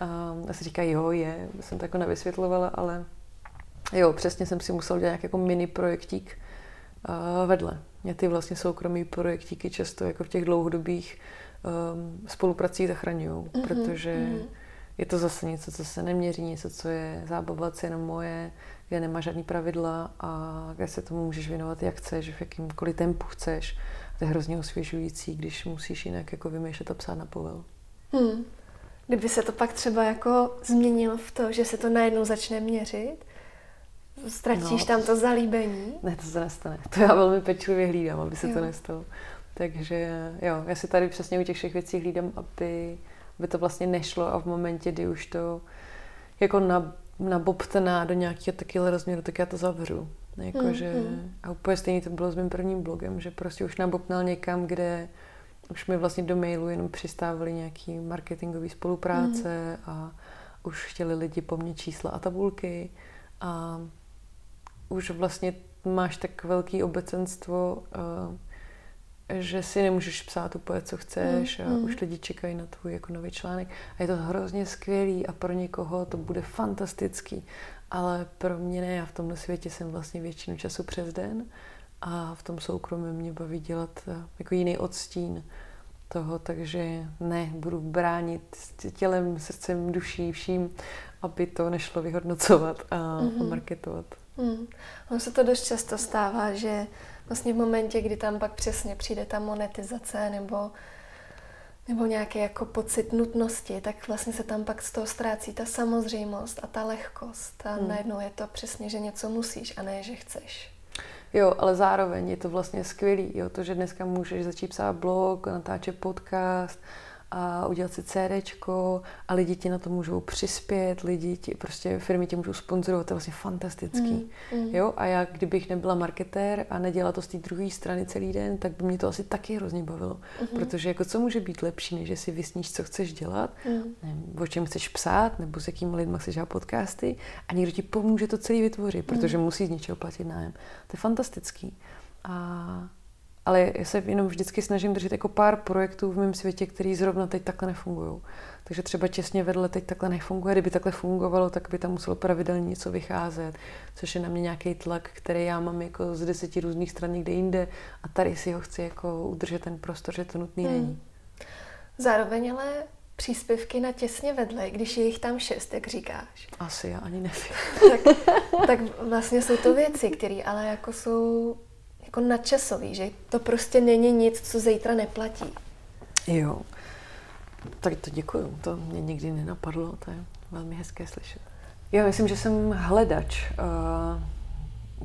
A já si říká, jo, je, jsem to jako nevysvětlovala, ale jo, přesně jsem si musela udělat nějaký jako mini projektík vedle mě ty vlastně soukromí projektíky často jako v těch dlouhodobých um, spoluprací zachraňují, mm-hmm, protože mm-hmm. je to zase něco, co se neměří, něco, co je zábava, co je jenom moje, kde nemá žádný pravidla a kde se tomu můžeš věnovat, jak chceš, v jakýmkoliv tempu chceš. A to je hrozně osvěžující, když musíš jinak jako vymýšlet a psát na povel. Hmm. Kdyby se to pak třeba jako změnilo v to, že se to najednou začne měřit, Ztratíš no, tam to zalíbení? Ne, to se nestane. To já velmi pečlivě hlídám, aby se jo. to nestalo. Takže jo, já si tady přesně u těch všech věcí hlídám, aby, aby to vlastně nešlo a v momentě, kdy už to jako na, nabobtná do nějakého takového rozměru, tak já to zavřu. Jakože, mm, mm. A úplně stejně to bylo s mým prvním blogem, že prostě už nabobtnal někam, kde už mi vlastně do mailu jenom přistávaly nějaký marketingové spolupráce mm. a už chtěli lidi po mně čísla a tabulky a už vlastně máš tak velký obecenstvo, eh, že si nemůžeš psát úplně, co chceš mm, a mm. už lidi čekají na tvůj jako nový článek. A je to hrozně skvělý a pro někoho to bude fantastický. Ale pro mě ne, já v tomhle světě jsem vlastně většinu času přes den a v tom soukromí mě baví dělat eh, jako jiný odstín toho, takže ne, budu bránit tělem, srdcem, duší, vším, aby to nešlo vyhodnocovat a mm-hmm. marketovat. Hmm. Ono se to dost často stává, že vlastně v momentě, kdy tam pak přesně přijde ta monetizace nebo nebo nějaký jako pocit nutnosti, tak vlastně se tam pak z toho ztrácí ta samozřejmost a ta lehkost. A hmm. najednou je to přesně, že něco musíš a ne, že chceš. Jo, ale zároveň je to vlastně skvělý, jo, to, že dneska můžeš začít psát blog, natáčet podcast, a udělat si CDčko a lidi ti na to můžou přispět, lidi ti, prostě firmy tě můžou sponzorovat, to je vlastně fantastický. Mm, mm. Jo? A já, kdybych nebyla marketér a nedělala to z té druhé strany celý den, tak by mě to asi taky hrozně bavilo. Mm. Protože jako co může být lepší, než že si vysníš, co chceš dělat, mm. nevím, o čem chceš psát, nebo s jakými lidmi chceš dělat podcasty a někdo ti pomůže to celý vytvořit, protože mm. musí z něčeho platit nájem. To je fantastický. A ale já se jenom vždycky snažím držet jako pár projektů v mém světě, který zrovna teď takhle nefungují. Takže třeba těsně vedle teď takhle nefunguje. Kdyby takhle fungovalo, tak by tam muselo pravidelně něco vycházet, což je na mě nějaký tlak, který já mám jako z deseti různých stran někde jinde a tady si ho chci jako udržet ten prostor, že to nutný hmm. není. Zároveň ale příspěvky na těsně vedle, když je jich tam šest, jak říkáš. Asi, já ani nevím. (laughs) tak, tak vlastně jsou to věci, které ale jako jsou jako nadčasový, že to prostě není nic, co zítra neplatí. Jo. Tak to děkuju, to mě nikdy nenapadlo, to je velmi hezké slyšet. Já myslím, že jsem hledač, uh,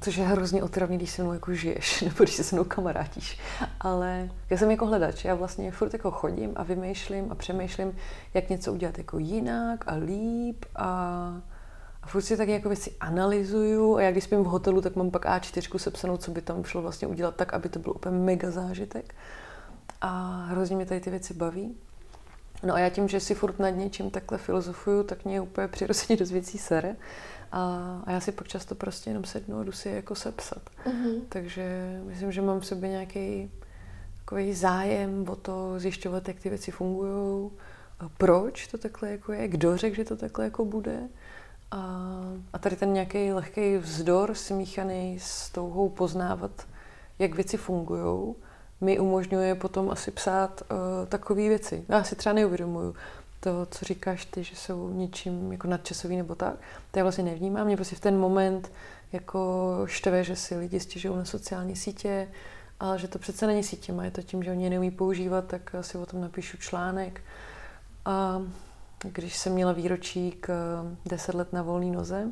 což je hrozně otravný, když se mnou jako žiješ, (laughs) nebo když se se mnou kamarádíš. Ale já jsem jako hledač, já vlastně furt jako chodím a vymýšlím a přemýšlím, jak něco udělat jako jinak a líp a a furt si taky jako věci analyzuju a já když spím v hotelu, tak mám pak A4 sepsanou, co by tam šlo vlastně udělat tak, aby to byl úplně mega zážitek. A hrozně mě tady ty věci baví. No a já tím, že si furt nad něčím takhle filozofuju, tak mě úplně přirozeně do věcí sere. A, a já si pak často prostě jenom sednu a jdu si je jako sepsat. Mm-hmm. Takže myslím, že mám v sobě nějaký takový zájem o to zjišťovat, jak ty věci fungují, proč to takhle jako je, kdo řekl, že to takhle jako bude. A, a tady ten nějaký lehký vzdor smíchaný s touhou poznávat, jak věci fungují, mi umožňuje potom asi psát uh, takové věci. Já si třeba neuvědomuju to, co říkáš ty, že jsou něčím jako nadčasový nebo tak. To já vlastně nevnímám. Mě prostě v ten moment jako štve, že si lidi stěžují na sociální sítě, ale že to přece není sítěma. Je to tím, že oni je neumí používat, tak si o tom napíšu článek. A když jsem měla výročí k 10 let na volné noze,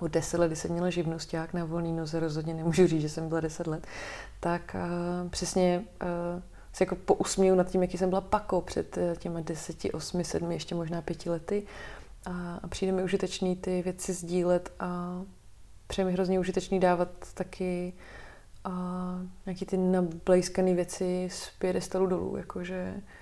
o 10 let, kdy jsem měla živnosták na volné noze, rozhodně nemůžu říct, že jsem byla 10 let, tak uh, přesně uh, se jako pousměju nad tím, jaký jsem byla pako před uh, těma 10, 8, 7, ještě možná 5 lety. A, a přijde mi užitečný ty věci sdílet a přijde mi hrozně užitečný dávat taky a nějaký ty nablejskané věci z pědestalu dolů, jakože Eh,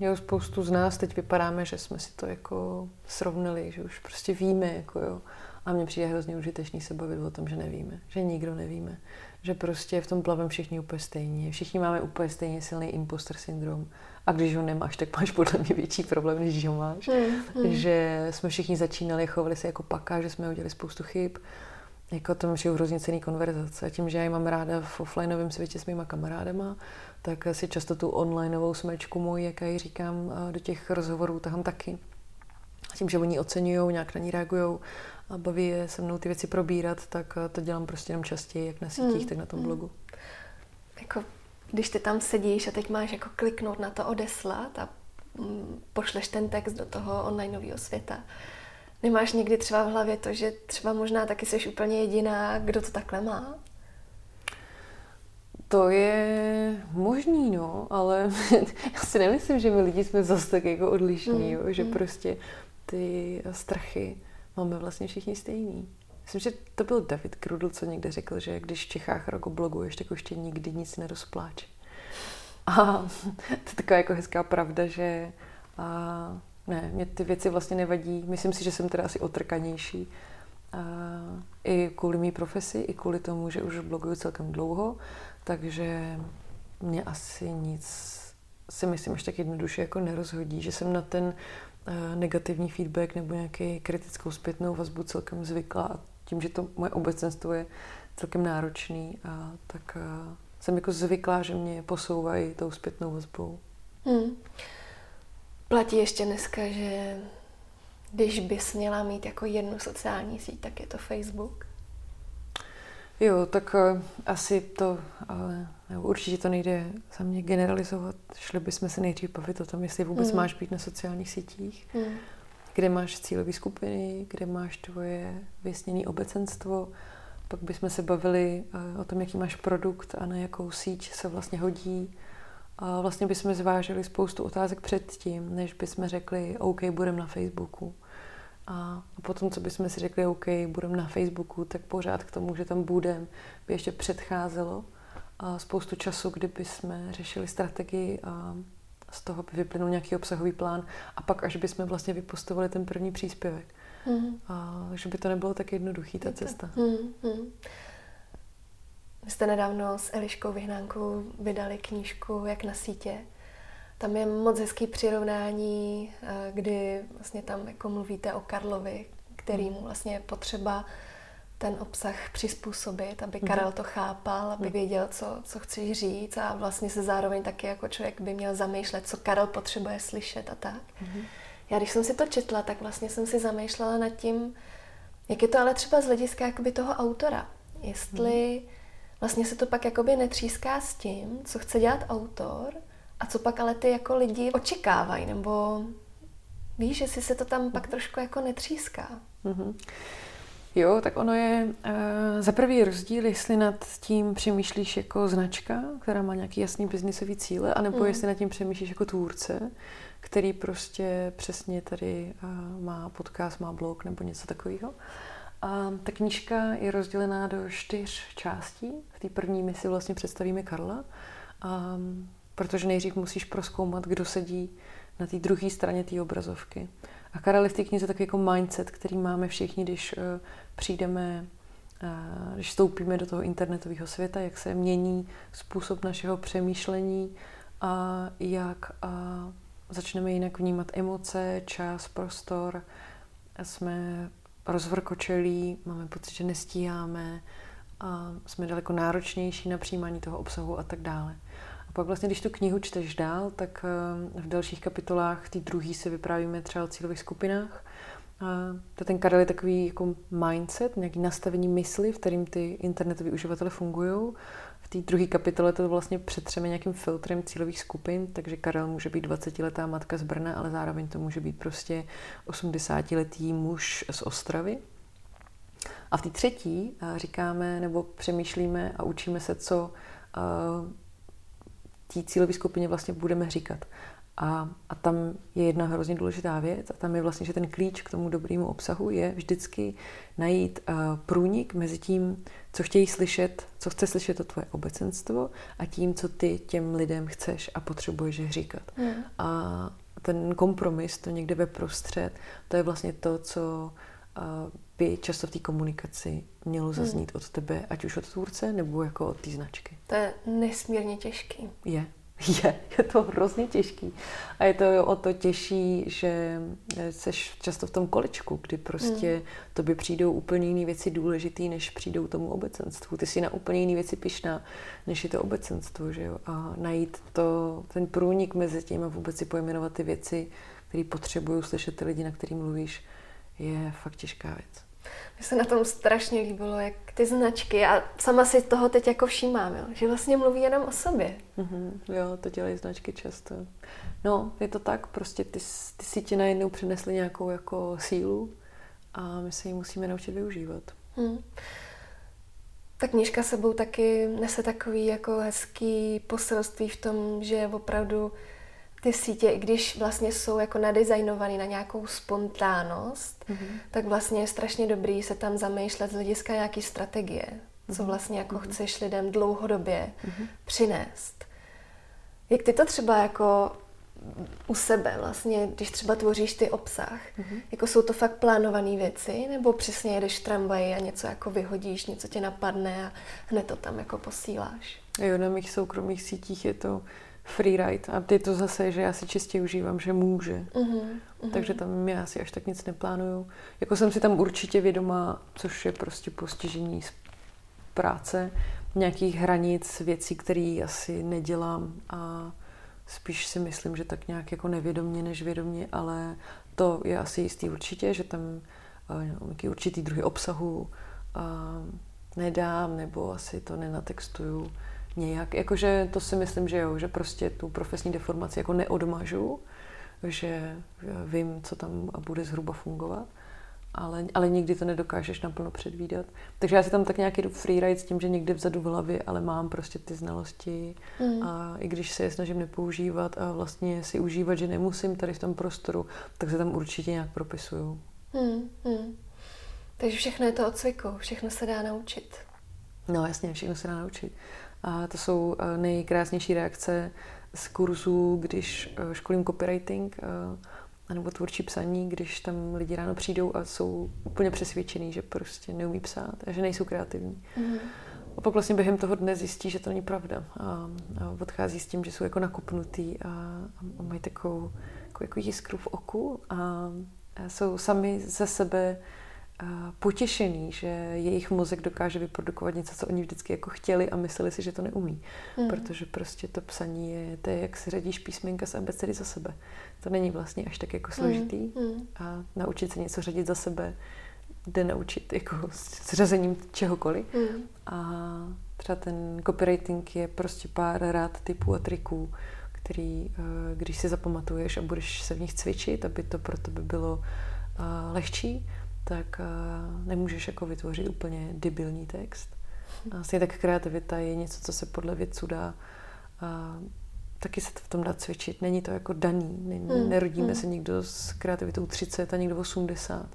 jo, spoustu z nás teď vypadáme, že jsme si to jako srovnali, že už prostě víme, jako jo. A mně přijde hrozně užitečný se bavit o tom, že nevíme, že nikdo nevíme, že prostě v tom plavem všichni úplně stejně, všichni máme úplně stejně silný imposter syndrom a když ho nemáš, tak máš podle mě větší problém, než ho máš. Mm, mm. Že jsme všichni začínali, chovali se jako paka, že jsme udělali spoustu chyb. Jako to je hrozně cený konverzace. A tím, že já ji mám ráda v offlineovém světě s mýma kamarádama, tak si často tu onlineovou smečku moji, jak ji říkám, do těch rozhovorů tahám taky. Tím, že oni oceňují, nějak na ní reagují a baví je se mnou ty věci probírat, tak to dělám prostě jenom častěji, jak na sítích, mm. tak na tom mm. blogu. Jako, když ty tam sedíš a teď máš jako kliknout na to odeslat a mm, pošleš ten text do toho onlineového světa, nemáš někdy třeba v hlavě to, že třeba možná taky jsi úplně jediná, kdo to takhle má? To je možný, no, ale (laughs) já si nemyslím, že my lidi jsme zase tak jako odlišní, mm, jo, že mm. prostě ty strachy máme vlastně všichni stejný. Myslím, že to byl David Krudl, co někde řekl, že když v Čechách rok bloguješ, tak ještě nikdy nic nerozpláče. A (laughs) to je taková jako hezká pravda, že a, ne, mě ty věci vlastně nevadí. Myslím si, že jsem teda asi otrkanější. A, I kvůli mý profesi, i kvůli tomu, že už bloguju celkem dlouho takže mě asi nic si myslím až tak jednoduše jako nerozhodí, že jsem na ten uh, negativní feedback nebo nějaký kritickou zpětnou vazbu celkem zvykla a tím, že to moje obecenstvo je celkem náročný, a tak uh, jsem jako zvyklá, že mě posouvají tou zpětnou vazbou. Hmm. Platí ještě dneska, že když bys měla mít jako jednu sociální síť, tak je to Facebook? Jo, tak uh, asi to, ale nebo určitě to nejde za mě generalizovat. Šli bychom se nejdřív bavit o tom, jestli vůbec mm. máš být na sociálních sítích, mm. kde máš cílové skupiny, kde máš tvoje vysněné obecenstvo, pak bychom se bavili uh, o tom, jaký máš produkt a na jakou síť se vlastně hodí. A vlastně bychom zvážili spoustu otázek předtím, než bychom řekli, OK, budeme na Facebooku. A potom, co bychom si řekli, OK, budeme na Facebooku, tak pořád k tomu, že tam budeme, by ještě předcházelo a spoustu času, kdyby jsme řešili strategii a z toho by vyplynul nějaký obsahový plán a pak až bychom vlastně vypostovali ten první příspěvek. Mm. A, takže by to nebylo tak jednoduchý, ta cesta. Mm, mm. Vy jste nedávno s Eliškou Vyhnánkou vydali knížku Jak na sítě. Tam je moc hezký přirovnání, eh, kdy vlastně tam jako mluvíte o Karlovi, kterýmu vlastně je potřeba ten obsah přizpůsobit, aby mhm. Karel to chápal, aby mhm. věděl, co, co chceš říct a vlastně se zároveň taky jako člověk by měl zamýšlet, co Karel potřebuje slyšet a tak. Já když jsem si to četla, tak vlastně jsem si zamýšlela nad tím, jak je to ale třeba z hlediska jakoby toho autora. Jestli vlastně se to pak jakoby netříská s tím, co chce dělat autor a co pak ale ty jako lidi očekávají, nebo víš, jestli se to tam pak mhm. trošku jako netříská. Mm-hmm. Jo, tak ono je uh, za prvý rozdíl, jestli nad tím přemýšlíš jako značka, která má nějaký jasný biznisový cíle, anebo mm. jestli nad tím přemýšlíš jako tvůrce, který prostě přesně tady uh, má podcast, má blog nebo něco takového. A ta knížka je rozdělená do čtyř částí. V té první my si vlastně představíme Karla, um, protože nejdřív musíš proskoumat, kdo sedí na té druhé straně té obrazovky. A Karel je v té knize takový jako mindset, který máme všichni, když uh, přijdeme, uh, když vstoupíme do toho internetového světa, jak se mění způsob našeho přemýšlení a jak začneme jinak vnímat emoce, čas, prostor. A jsme rozvrkočelí, máme pocit, že nestíháme, a jsme daleko náročnější na přijímání toho obsahu a tak dále. Pak vlastně, když tu knihu čteš dál, tak eh, v dalších kapitolách, v té druhé si vyprávíme třeba o cílových skupinách. A to ten Karel je takový jako mindset, nějaký nastavení mysli, v kterým ty internetoví uživatele fungují. V té druhé kapitole to vlastně přetřeme nějakým filtrem cílových skupin, takže Karel může být 20-letá matka z Brna, ale zároveň to může být prostě 80-letý muž z Ostravy. A v té třetí eh, říkáme nebo přemýšlíme a učíme se, co eh, té cílové skupině vlastně budeme říkat. A, a tam je jedna hrozně důležitá věc a tam je vlastně, že ten klíč k tomu dobrému obsahu je vždycky najít uh, průnik mezi tím, co chtějí slyšet, co chce slyšet to tvoje obecenstvo a tím, co ty těm lidem chceš a potřebuješ říkat. Mm. A ten kompromis, to někde ve prostřed, to je vlastně to, co uh, by často v té komunikaci mělo hmm. zaznít mm. od tebe, ať už od tvůrce, nebo jako od té značky. To je nesmírně těžký. Je. Je, je to hrozně těžký. A je to o to těžší, že jsi často v tom kolečku, kdy prostě mm. tobě přijdou úplně jiné věci důležité, než přijdou tomu obecenstvu. Ty jsi na úplně jiné věci pišná, než je to obecenstvo, že jo? A najít to, ten průnik mezi tím a vůbec si pojmenovat ty věci, které potřebují slyšet ty lidi, na který mluvíš, je fakt těžká věc. Mně se na tom strašně líbilo, jak ty značky, a sama si toho teď jako všímám, jo, že vlastně mluví jenom o sobě. Mm-hmm, jo, to dělají značky často. No, je to tak, prostě ty, ty sítě najednou přinesly nějakou jako sílu a my se ji musíme naučit využívat. Mm. Ta knížka sebou taky nese takový jako hezký poselství v tom, že opravdu ty sítě, i když vlastně jsou jako nadizajnované na nějakou spontánnost, mm-hmm. tak vlastně je strašně dobrý se tam zamýšlet z hlediska nějaký strategie, mm-hmm. co mhm. vlastně jako mm-hmm. chceš lidem dlouhodobě mm-hmm. přinést. Jak ty to třeba jako u sebe vlastně, když třeba tvoříš ty obsah, mm-hmm. jako jsou to fakt plánované věci, nebo přesně jedeš v tramvaji a něco jako vyhodíš, něco tě napadne a hned to tam jako posíláš? Jo, na mých soukromých sítích je to freeride. A ty to zase, že já si čistě užívám, že může. Uh-huh, uh-huh. Takže tam já si až tak nic neplánuju. Jako jsem si tam určitě vědomá, což je prostě postižení z práce, nějakých hranic, věcí, které asi nedělám a spíš si myslím, že tak nějak jako nevědomně než vědomně, ale to je asi jistý určitě, že tam uh, určitý druhy obsahu uh, nedám, nebo asi to nenatextuju nějak. Jakože to si myslím, že jo, že prostě tu profesní deformaci jako neodmažu, že vím, co tam bude zhruba fungovat ale, ale nikdy to nedokážeš naplno předvídat. Takže já si tam tak nějak jdu freeride s tím, že někde vzadu v hlavě, ale mám prostě ty znalosti mm. a i když se je snažím nepoužívat a vlastně si užívat, že nemusím tady v tom prostoru, tak se tam určitě nějak propisuju. Mm, mm. Takže všechno je to od cviku, všechno se dá naučit. No jasně, všechno se dá naučit. A to jsou eh, nejkrásnější reakce z kurzů, když eh, školím copywriting, eh, nebo tvůrčí psaní, když tam lidi ráno přijdou a jsou úplně přesvědčený, že prostě neumí psát a že nejsou kreativní. Mm. A pak vlastně během toho dne zjistí, že to není pravda. A, a odchází s tím, že jsou jako nakopnutý a, a mají takovou jako, jako jiskru v oku a, a jsou sami ze sebe potěšený, že jejich mozek dokáže vyprodukovat něco, co oni vždycky jako chtěli a mysleli si, že to neumí. Mm. Protože prostě to psaní je, to je, jak si řadíš písmenka z abecedy za sebe. To není vlastně až tak jako složitý. Mm. A naučit se něco řadit za sebe jde naučit jako s řazením čehokoliv. Mm. A třeba ten copywriting je prostě pár rád typů a triků, který, eh, když si zapamatuješ a budeš se v nich cvičit, aby to pro tebe bylo eh, lehčí, tak uh, nemůžeš jako vytvořit úplně debilní text. A stejně tak kreativita je něco, co se podle vědců dá uh, taky se v tom dá cvičit. Není to jako daný. Hmm. Nerodíme hmm. se někdo s kreativitou 30 a někdo 80.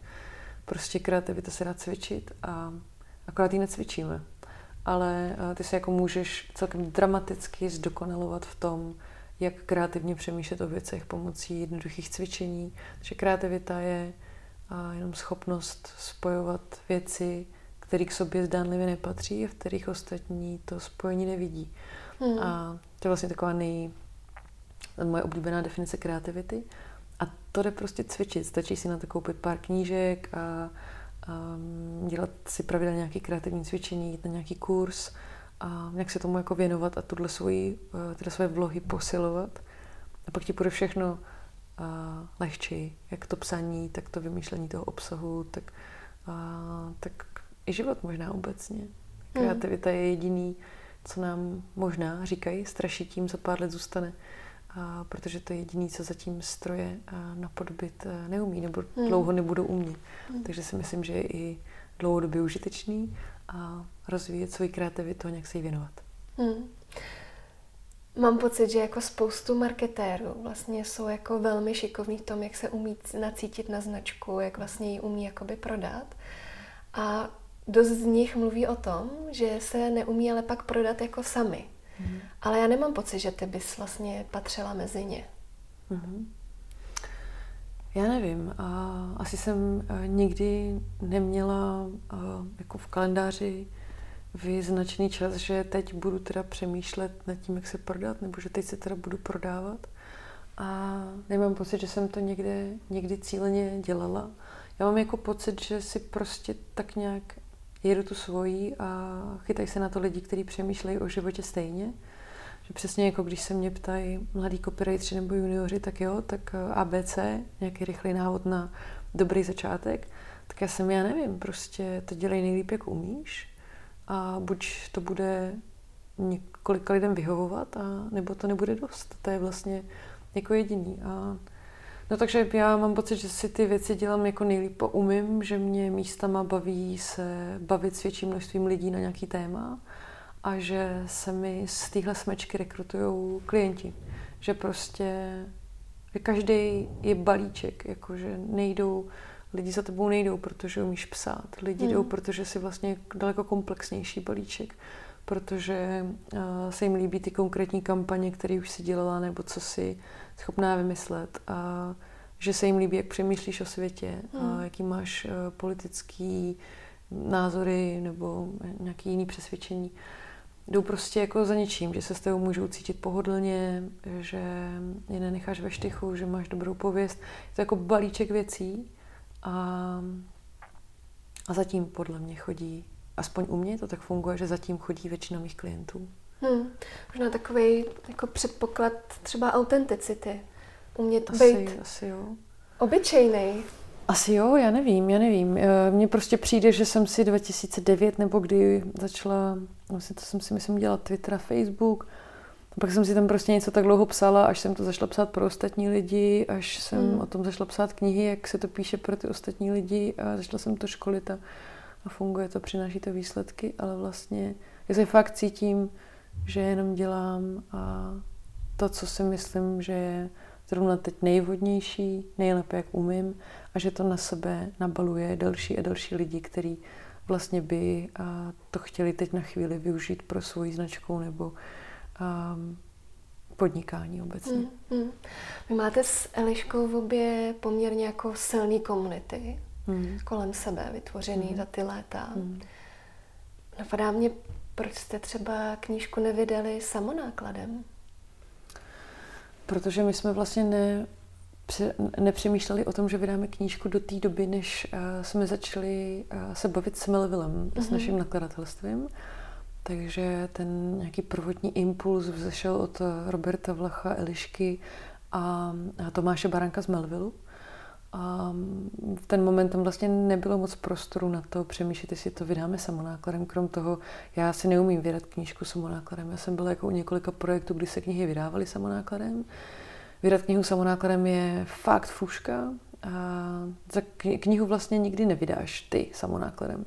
Prostě kreativita se dá cvičit a akorát ji necvičíme. Ale uh, ty se jako můžeš celkem dramaticky zdokonalovat v tom, jak kreativně přemýšlet o věcech pomocí jednoduchých cvičení. Takže kreativita je a jenom schopnost spojovat věci, které k sobě zdánlivě nepatří a v kterých ostatní to spojení nevidí. Hmm. A to je vlastně taková nej, moje oblíbená definice kreativity. A to jde prostě cvičit. Stačí si na to koupit pár knížek a, a dělat si pravidelně nějaké kreativní cvičení, jít na nějaký kurz a nějak se tomu jako věnovat a tuhle svoji, eh, tyhle své vlohy posilovat. A pak ti bude všechno uh, lehčí, jak to psaní, tak to vymýšlení toho obsahu, tak, uh, tak i život možná obecně. Hmm. Kreativita je jediný, co nám možná říkají, straší tím, co pár let zůstane. A protože to je jediný, co zatím stroje napodobit neumí nebo hmm. dlouho nebudou umět. Hmm. Takže si myslím, že je i dlouhodobě užitečný a rozvíjet svoji kreativitu a nějak se jí věnovat. Hmm. Mám pocit, že jako spoustu marketérů vlastně jsou jako velmi šikovní v tom, jak se umí nacítit na značku, jak vlastně ji umí jakoby prodat. A dost z nich mluví o tom, že se neumí ale pak prodat jako sami. Mm. Ale já nemám pocit, že ty bys vlastně patřila mezi ně. Mm. Já nevím. A asi jsem eh, nikdy neměla eh, jako v kalendáři vyznačený čas, že teď budu teda přemýšlet nad tím, jak se prodat, nebo že teď se teda budu prodávat. A nemám pocit, že jsem to někde, někdy cíleně dělala. Já mám jako pocit, že si prostě tak nějak jedu tu svoji a chytají se na to lidi, kteří přemýšlejí o životě stejně. Že přesně jako když se mě ptají mladí copywriteri nebo junioři, tak jo, tak eh, ABC, nějaký rychlý návod na dobrý začátek, tak já jsem, já nevím, prostě to dělej nejlíp, jak umíš a buď to bude několika lidem vyhovovat, a nebo to nebude dost. To je vlastně jako jediný. A, no takže já mám pocit, že si ty věci dělám jako nejlíp umím, že mě místama baví se bavit s větším množstvím lidí na nějaký téma a že se mi z téhle smečky rekrutují klienti. Že prostě že každý je balíček, jakože nejdou Lidi za tebou nejdou, protože umíš psát. Lidi hmm. jdou, protože jsi vlastně daleko komplexnější balíček, protože uh, se jim líbí ty konkrétní kampaně, které už si dělala, nebo co si schopná vymyslet. A že se jim líbí, jak přemýšlíš o světě, hmm. a jaký máš uh, politický názory nebo nějaký jiný přesvědčení. Jdou prostě jako za něčím, že se s tebou můžou cítit pohodlně, že je nenecháš ve štychu, že máš dobrou pověst. Je to jako balíček věcí, a, a zatím podle mě chodí, aspoň u mě to tak funguje, že zatím chodí většina mých klientů. Hmm. Možná takový jako předpoklad třeba autenticity. Umět asi, být asi jo. obyčejný. Asi jo, já nevím, já nevím. Eh, mně prostě přijde, že jsem si 2009 nebo kdy začala, vlastně to jsem si myslím dělat Twitter a Facebook, pak jsem si tam prostě něco tak dlouho psala, až jsem to zašla psát pro ostatní lidi, až jsem hmm. o tom zašla psát knihy, jak se to píše pro ty ostatní lidi a začala jsem to školit a, a funguje to, přináší to výsledky, ale vlastně já se fakt cítím, že jenom dělám a to, co si myslím, že je zrovna teď nejvhodnější, nejlépe, jak umím a že to na sebe nabaluje další a další lidi, kteří vlastně by a to chtěli teď na chvíli využít pro svoji značku nebo a, podnikání obecně. Mm, mm. Vy máte s Eliškou v obě poměrně jako silný komunity mm. kolem sebe vytvořený mm. za ty léta. Mm. Napadá mě, proč jste třeba knížku nevydali samonákladem? Protože my jsme vlastně ne, nepřemýšleli o tom, že vydáme knížku do té doby, než uh, jsme začali uh, se bavit s Melvillem, mm-hmm. s mhm. naším nakladatelstvím. Takže ten nějaký prvotní impuls vzešel od Roberta Vlacha, Elišky a, Tomáše Baranka z Melvillu. A v ten moment tam vlastně nebylo moc prostoru na to přemýšlet, jestli to vydáme samonákladem. Krom toho, já si neumím vydat knížku samonákladem. Já jsem byla jako u několika projektů, kdy se knihy vydávaly samonákladem. Vydat knihu samonákladem je fakt fuška. A za knihu vlastně nikdy nevydáš ty samonákladem.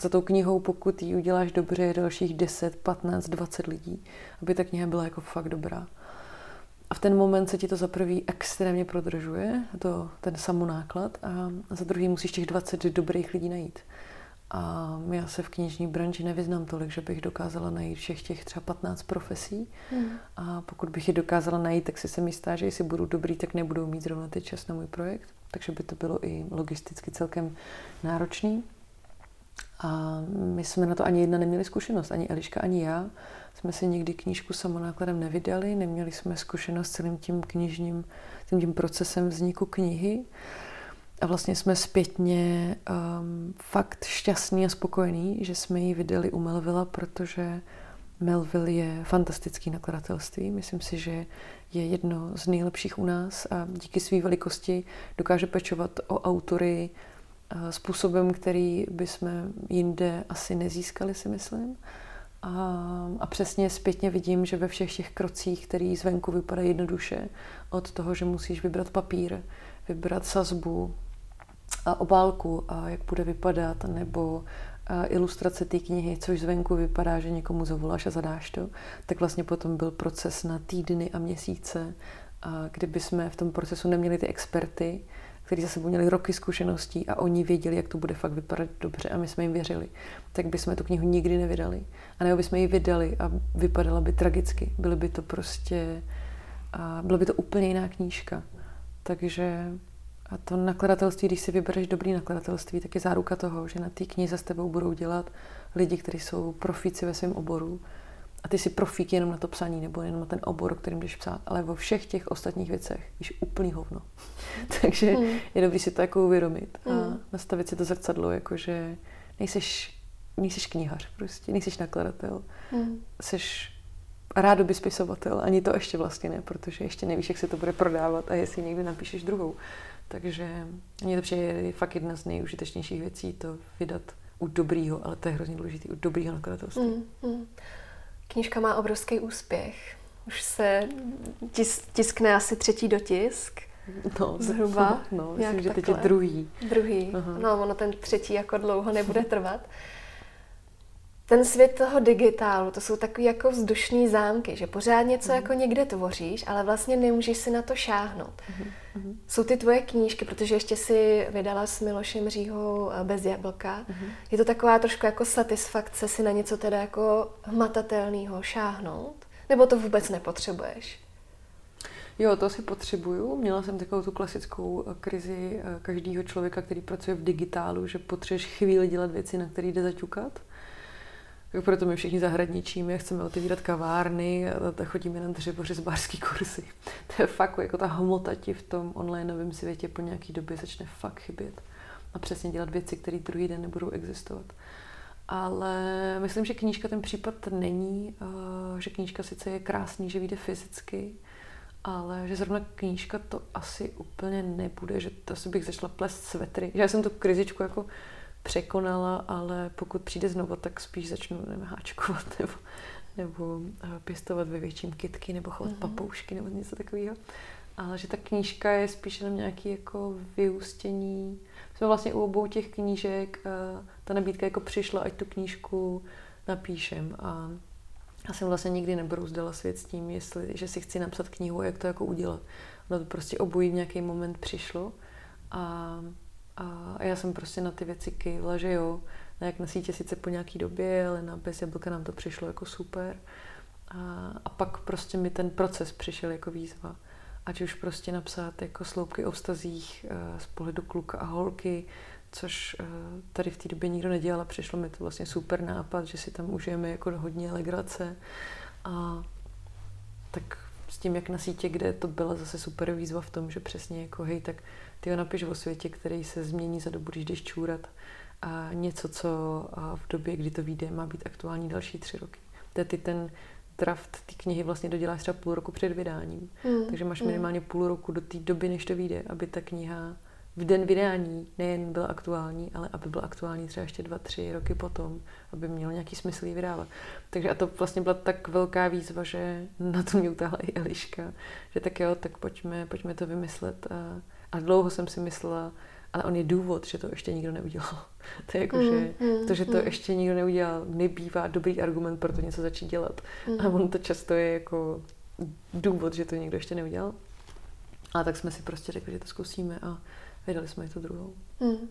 Za tou knihou, pokud ji uděláš dobře, je dalších 10, 15, 20 lidí, aby ta kniha byla jako fakt dobrá. A v ten moment se ti to za prvý extrémně prodržuje, to, ten samonáklad, a za druhý musíš těch 20 dobrých lidí najít. A já se v knižní branži nevyznám tolik, že bych dokázala najít všech těch třeba 15 profesí. Hmm. A pokud bych je dokázala najít, tak si se mi stá, že jestli budu dobrý, tak nebudou mít zrovna teď čas na můj projekt. Takže by to bylo i logisticky celkem náročný. A my jsme na to ani jedna neměli zkušenost, ani Eliška, ani já jsme si nikdy knížku samonákladem nevydali, neměli jsme zkušenost s celým tím knižním, tím, tím procesem vzniku knihy. A vlastně jsme zpětně um, fakt šťastní a spokojení, že jsme ji vydali u Melvilla, protože Melville je fantastický nakladatelství. Myslím si, že je jedno z nejlepších u nás a díky své velikosti dokáže pečovat o autory způsobem, který bychom jinde asi nezískali, si myslím. A, a přesně zpětně vidím, že ve všech těch krocích, který zvenku vypadají jednoduše, od toho, že musíš vybrat papír, vybrat sazbu, a obálku a jak bude vypadat, nebo ilustrace té knihy, což zvenku vypadá, že někomu zavoláš a zadáš to, tak vlastně potom byl proces na týdny a měsíce, a kdyby jsme v tom procesu neměli ty experty, kteří za sebou měli roky zkušeností a oni věděli, jak to bude fakt vypadat dobře a my jsme jim věřili, tak bychom tu knihu nikdy nevydali. A nebo bychom ji vydali a vypadala by tragicky. Byly by to prostě, a byla by to úplně jiná knížka. Takže a to nakladatelství, když si vybereš dobrý nakladatelství, tak je záruka toho, že na té knize s tebou budou dělat lidi, kteří jsou profíci ve svém oboru. A ty si profík jenom na to psaní nebo jenom na ten obor, o kterým jdeš psát, ale vo všech těch ostatních věcech víš úplný hovno. (laughs) Takže mm. je dobrý si to jako uvědomit a mm. nastavit si to zrcadlo, jakože nejseš, nejseš knihař prostě, nejseš nakladatel, mm. seš rádoby spisovatel, ani to ještě vlastně ne, protože ještě nevíš, jak se to bude prodávat a jestli někdy napíšeš druhou. Takže mně to přijde je fakt jedna z nejužitečnějších věcí to vydat u dobrýho, ale to je hrozně důležité, u dobrýho nakladatelství. Mm, mm. Knižka má obrovský úspěch. Už se tis, tiskne asi třetí dotisk. No, zhruba. (laughs) No, myslím, že teď je druhý. Druhý. Aha. No, ono ten třetí jako dlouho nebude trvat ten svět toho digitálu, to jsou takový jako vzdušný zámky, že pořád něco mm. jako někde tvoříš, ale vlastně nemůžeš si na to šáhnout. Mm. Jsou ty tvoje knížky, protože ještě si vydala s Milošem Říhou eh, bez jablka. Mm. Je to taková trošku jako satisfakce si na něco teda jako hmatatelného šáhnout? Nebo to vůbec nepotřebuješ? Jo, to si potřebuju. Měla jsem takovou tu klasickou eh, krizi eh, každého člověka, který pracuje v digitálu, že potřebuješ chvíli dělat věci, na které jde zaťukat. Tak proto my všichni zahradničíme, chceme otevírat kavárny chodíme na dřevořezbářský kurzy. (laughs) To je fakt jako ta hmota ti v tom onlineovém světě po nějaký době začne fakt chybět. A přesně dělat věci, které druhý den nebudou existovat. Ale myslím, že knížka ten případ není, že knížka sice je krásný, že vyjde fyzicky, ale že zrovna knížka to asi úplně nebude, že to asi bych začala plést svetry. Já jsem tu krizičku jako překonala, ale pokud přijde znovu, tak spíš začnu nevím, háčkovat (laughs) nebo, nebo eh, pěstovat ve větším kytky nebo chovat mm-hmm. papoušky nebo něco takového. Ale že ta knížka je spíš jenom nějaký jako vyústění. Jsme vlastně u obou těch knížek, eh, ta nabídka jako přišla, ať tu knížku napíšem a já jsem vlastně nikdy nebrouzdala svět s tím, jestli, že si chci napsat knihu a jak to jako udělat. No to prostě obojí v nějaký moment přišlo a, a, já jsem prostě na ty věci kývla, že jo, na jak na sítě sice po nějaký době, ale na bez jablka nám to přišlo jako super. A, a pak prostě mi ten proces přišel jako výzva. Ať už prostě napsat jako sloupky o vztazích eh, z pohledu kluka a holky, což eh, tady v té době nikdo nedělal a přišlo mi to vlastně super nápad, že si tam užijeme jako hodně legrace a tak s tím, jak na sítě, kde to byla zase super výzva v tom, že přesně jako hej, tak ty ho napiš o světě, který se změní za dobu, když jdeš čůrat a něco, co v době, kdy to vyjde, má být aktuální další tři roky. To ty ten draft té knihy vlastně doděláš třeba půl roku před vydáním. Mm. Takže máš mm. minimálně půl roku do té doby, než to vyjde, aby ta kniha v den vydání nejen byla aktuální, ale aby byla aktuální třeba ještě dva, tři roky potom, aby měl nějaký smysl ji vydávat. Takže a to vlastně byla tak velká výzva, že na to mě utáhla i Eliška, že tak jo, tak pojďme, pojďme to vymyslet. A, a dlouho jsem si myslela, ale on je důvod, že to ještě nikdo neudělal. (laughs) to je jako, mm, že mm, to, že to mm. ještě nikdo neudělal, nebývá dobrý argument pro to něco začít dělat. Mm. A on to často je jako důvod, že to někdo ještě neudělal. A tak jsme si prostě řekli, že to zkusíme a vydali jsme to druhou. Mm.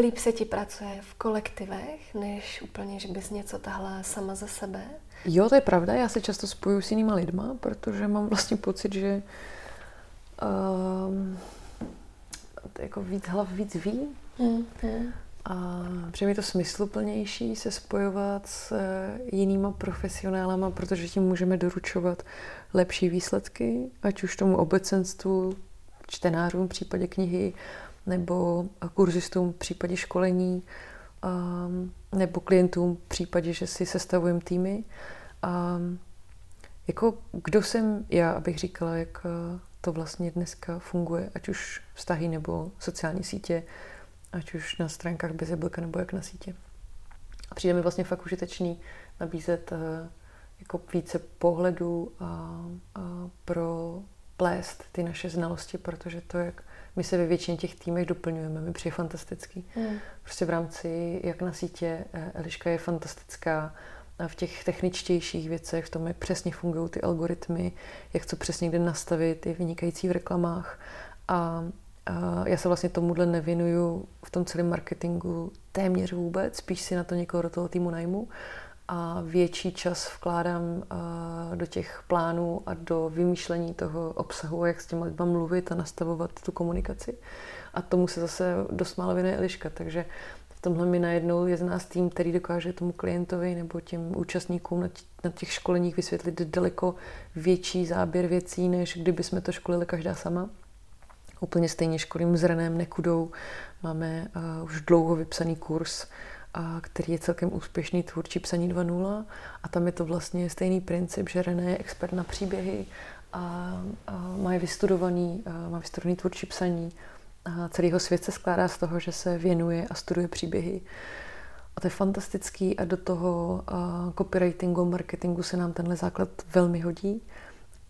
Líp se ti pracuje v kolektivech, než úplně, že bys něco tahla sama za sebe? Jo, to je pravda. Já se často spojuju s jinýma lidma, protože mám vlastně pocit, že um, jako víc hlav víc ví. Mm, mm. A přijde mi to smysluplnější se spojovat s eh, jinýma profesionálama, protože tím můžeme doručovat lepší výsledky, ať už tomu obecenstvu, čtenářům v případě knihy, nebo kurzistům v případě školení, um, nebo klientům v případě, že si sestavujeme týmy. A jako kdo jsem já, abych říkala, jak eh, to vlastně dneska funguje, ať už vztahy nebo sociální sítě, ať už na stránkách bez jablka nebo jak na sítě. A přijde mi vlastně fakt užitečný nabízet uh, jako více pohledů a, a pro plést ty naše znalosti, protože to, jak my se ve většině těch týmech doplňujeme, mi přijde fantastický. Mm. Prostě v rámci, jak na sítě, eh, Eliška je fantastická v těch techničtějších věcech, v tom, jak přesně fungují ty algoritmy, jak co přesně kde nastavit, je vynikající v reklamách. A, a já se vlastně tomuhle nevěnuju v tom celém marketingu téměř vůbec, spíš si na to někoho do toho týmu najmu a větší čas vkládám do těch plánů a do vymýšlení toho obsahu, jak s těmi lidmi mluvit a nastavovat tu komunikaci. A tomu se zase dost málo věnuje Eliška, takže tomhle mi najednou je z nás tým, který dokáže tomu klientovi nebo těm účastníkům na těch školeních vysvětlit daleko větší záběr věcí, než kdyby jsme to školili každá sama. Úplně stejně školím s Renem Nekudou. Máme uh, už dlouho vypsaný kurz a který je celkem úspěšný tvůrčí psaní 2.0 a tam je to vlastně stejný princip, že René je expert na příběhy a, a má je vystudovaný, a má vystudovaný tvůrčí psaní celého svět se skládá z toho, že se věnuje a studuje příběhy. A to je fantastický a do toho copywritingu, marketingu se nám tenhle základ velmi hodí.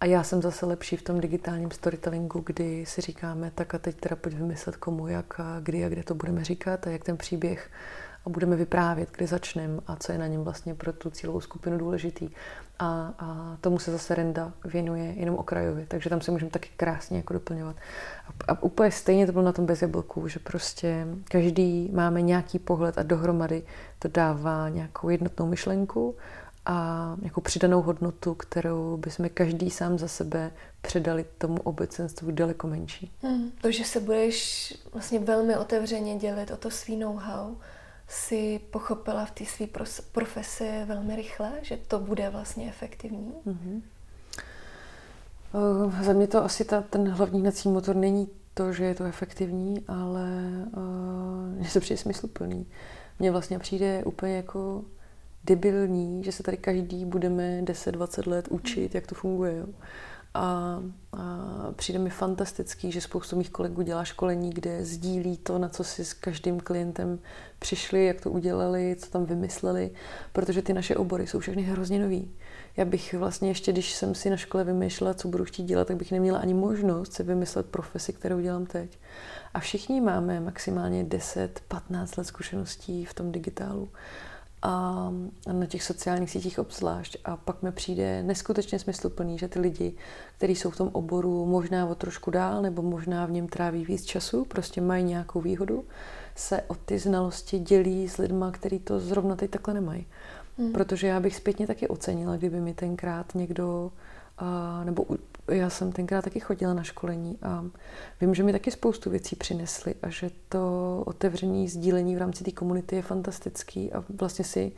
A já jsem zase lepší v tom digitálním storytellingu, kdy si říkáme, tak a teď teda pojď vymyslet komu, jak a kdy a kde to budeme říkat a jak ten příběh a budeme vyprávět, kdy začneme a co je na něm vlastně pro tu cílovou skupinu důležitý. A, a tomu se zase Renda věnuje jenom okrajově, takže tam se můžeme taky krásně jako doplňovat. A, a úplně stejně to bylo na tom bez jablku, že prostě každý máme nějaký pohled a dohromady to dává nějakou jednotnou myšlenku a nějakou přidanou hodnotu, kterou bychom každý sám za sebe předali tomu obecenstvu daleko menší. Hmm, to, že se budeš vlastně velmi otevřeně dělit o to svý know-how, si pochopila v té své profesi velmi rychle, že to bude vlastně efektivní? Mm-hmm. Uh, za mě to asi ta, ten hlavní hnací motor není to, že je to efektivní, ale uh, mně se přijde smysluplný. Mně vlastně přijde úplně jako debilní, že se tady každý budeme 10-20 let učit, jak to funguje. Jo. A, a přijde mi fantastický, že spoustu mých kolegů dělá školení, kde sdílí to, na co si s každým klientem přišli, jak to udělali, co tam vymysleli, protože ty naše obory jsou všechny hrozně nový. Já bych vlastně ještě, když jsem si na škole vymýšlela, co budu chtít dělat, tak bych neměla ani možnost si vymyslet profesi, kterou dělám teď. A všichni máme maximálně 10-15 let zkušeností v tom digitálu a na těch sociálních sítích obzvlášť. A pak mi přijde neskutečně smysluplný, že ty lidi, kteří jsou v tom oboru možná o trošku dál, nebo možná v něm tráví víc času, prostě mají nějakou výhodu, se o ty znalosti dělí s lidma, kteří to zrovna teď takhle nemají. Hmm. Protože já bych zpětně taky ocenila, kdyby mi tenkrát někdo, nebo já jsem tenkrát taky chodila na školení a vím, že mi taky spoustu věcí přinesly a že to otevřené sdílení v rámci té komunity je fantastický a vlastně si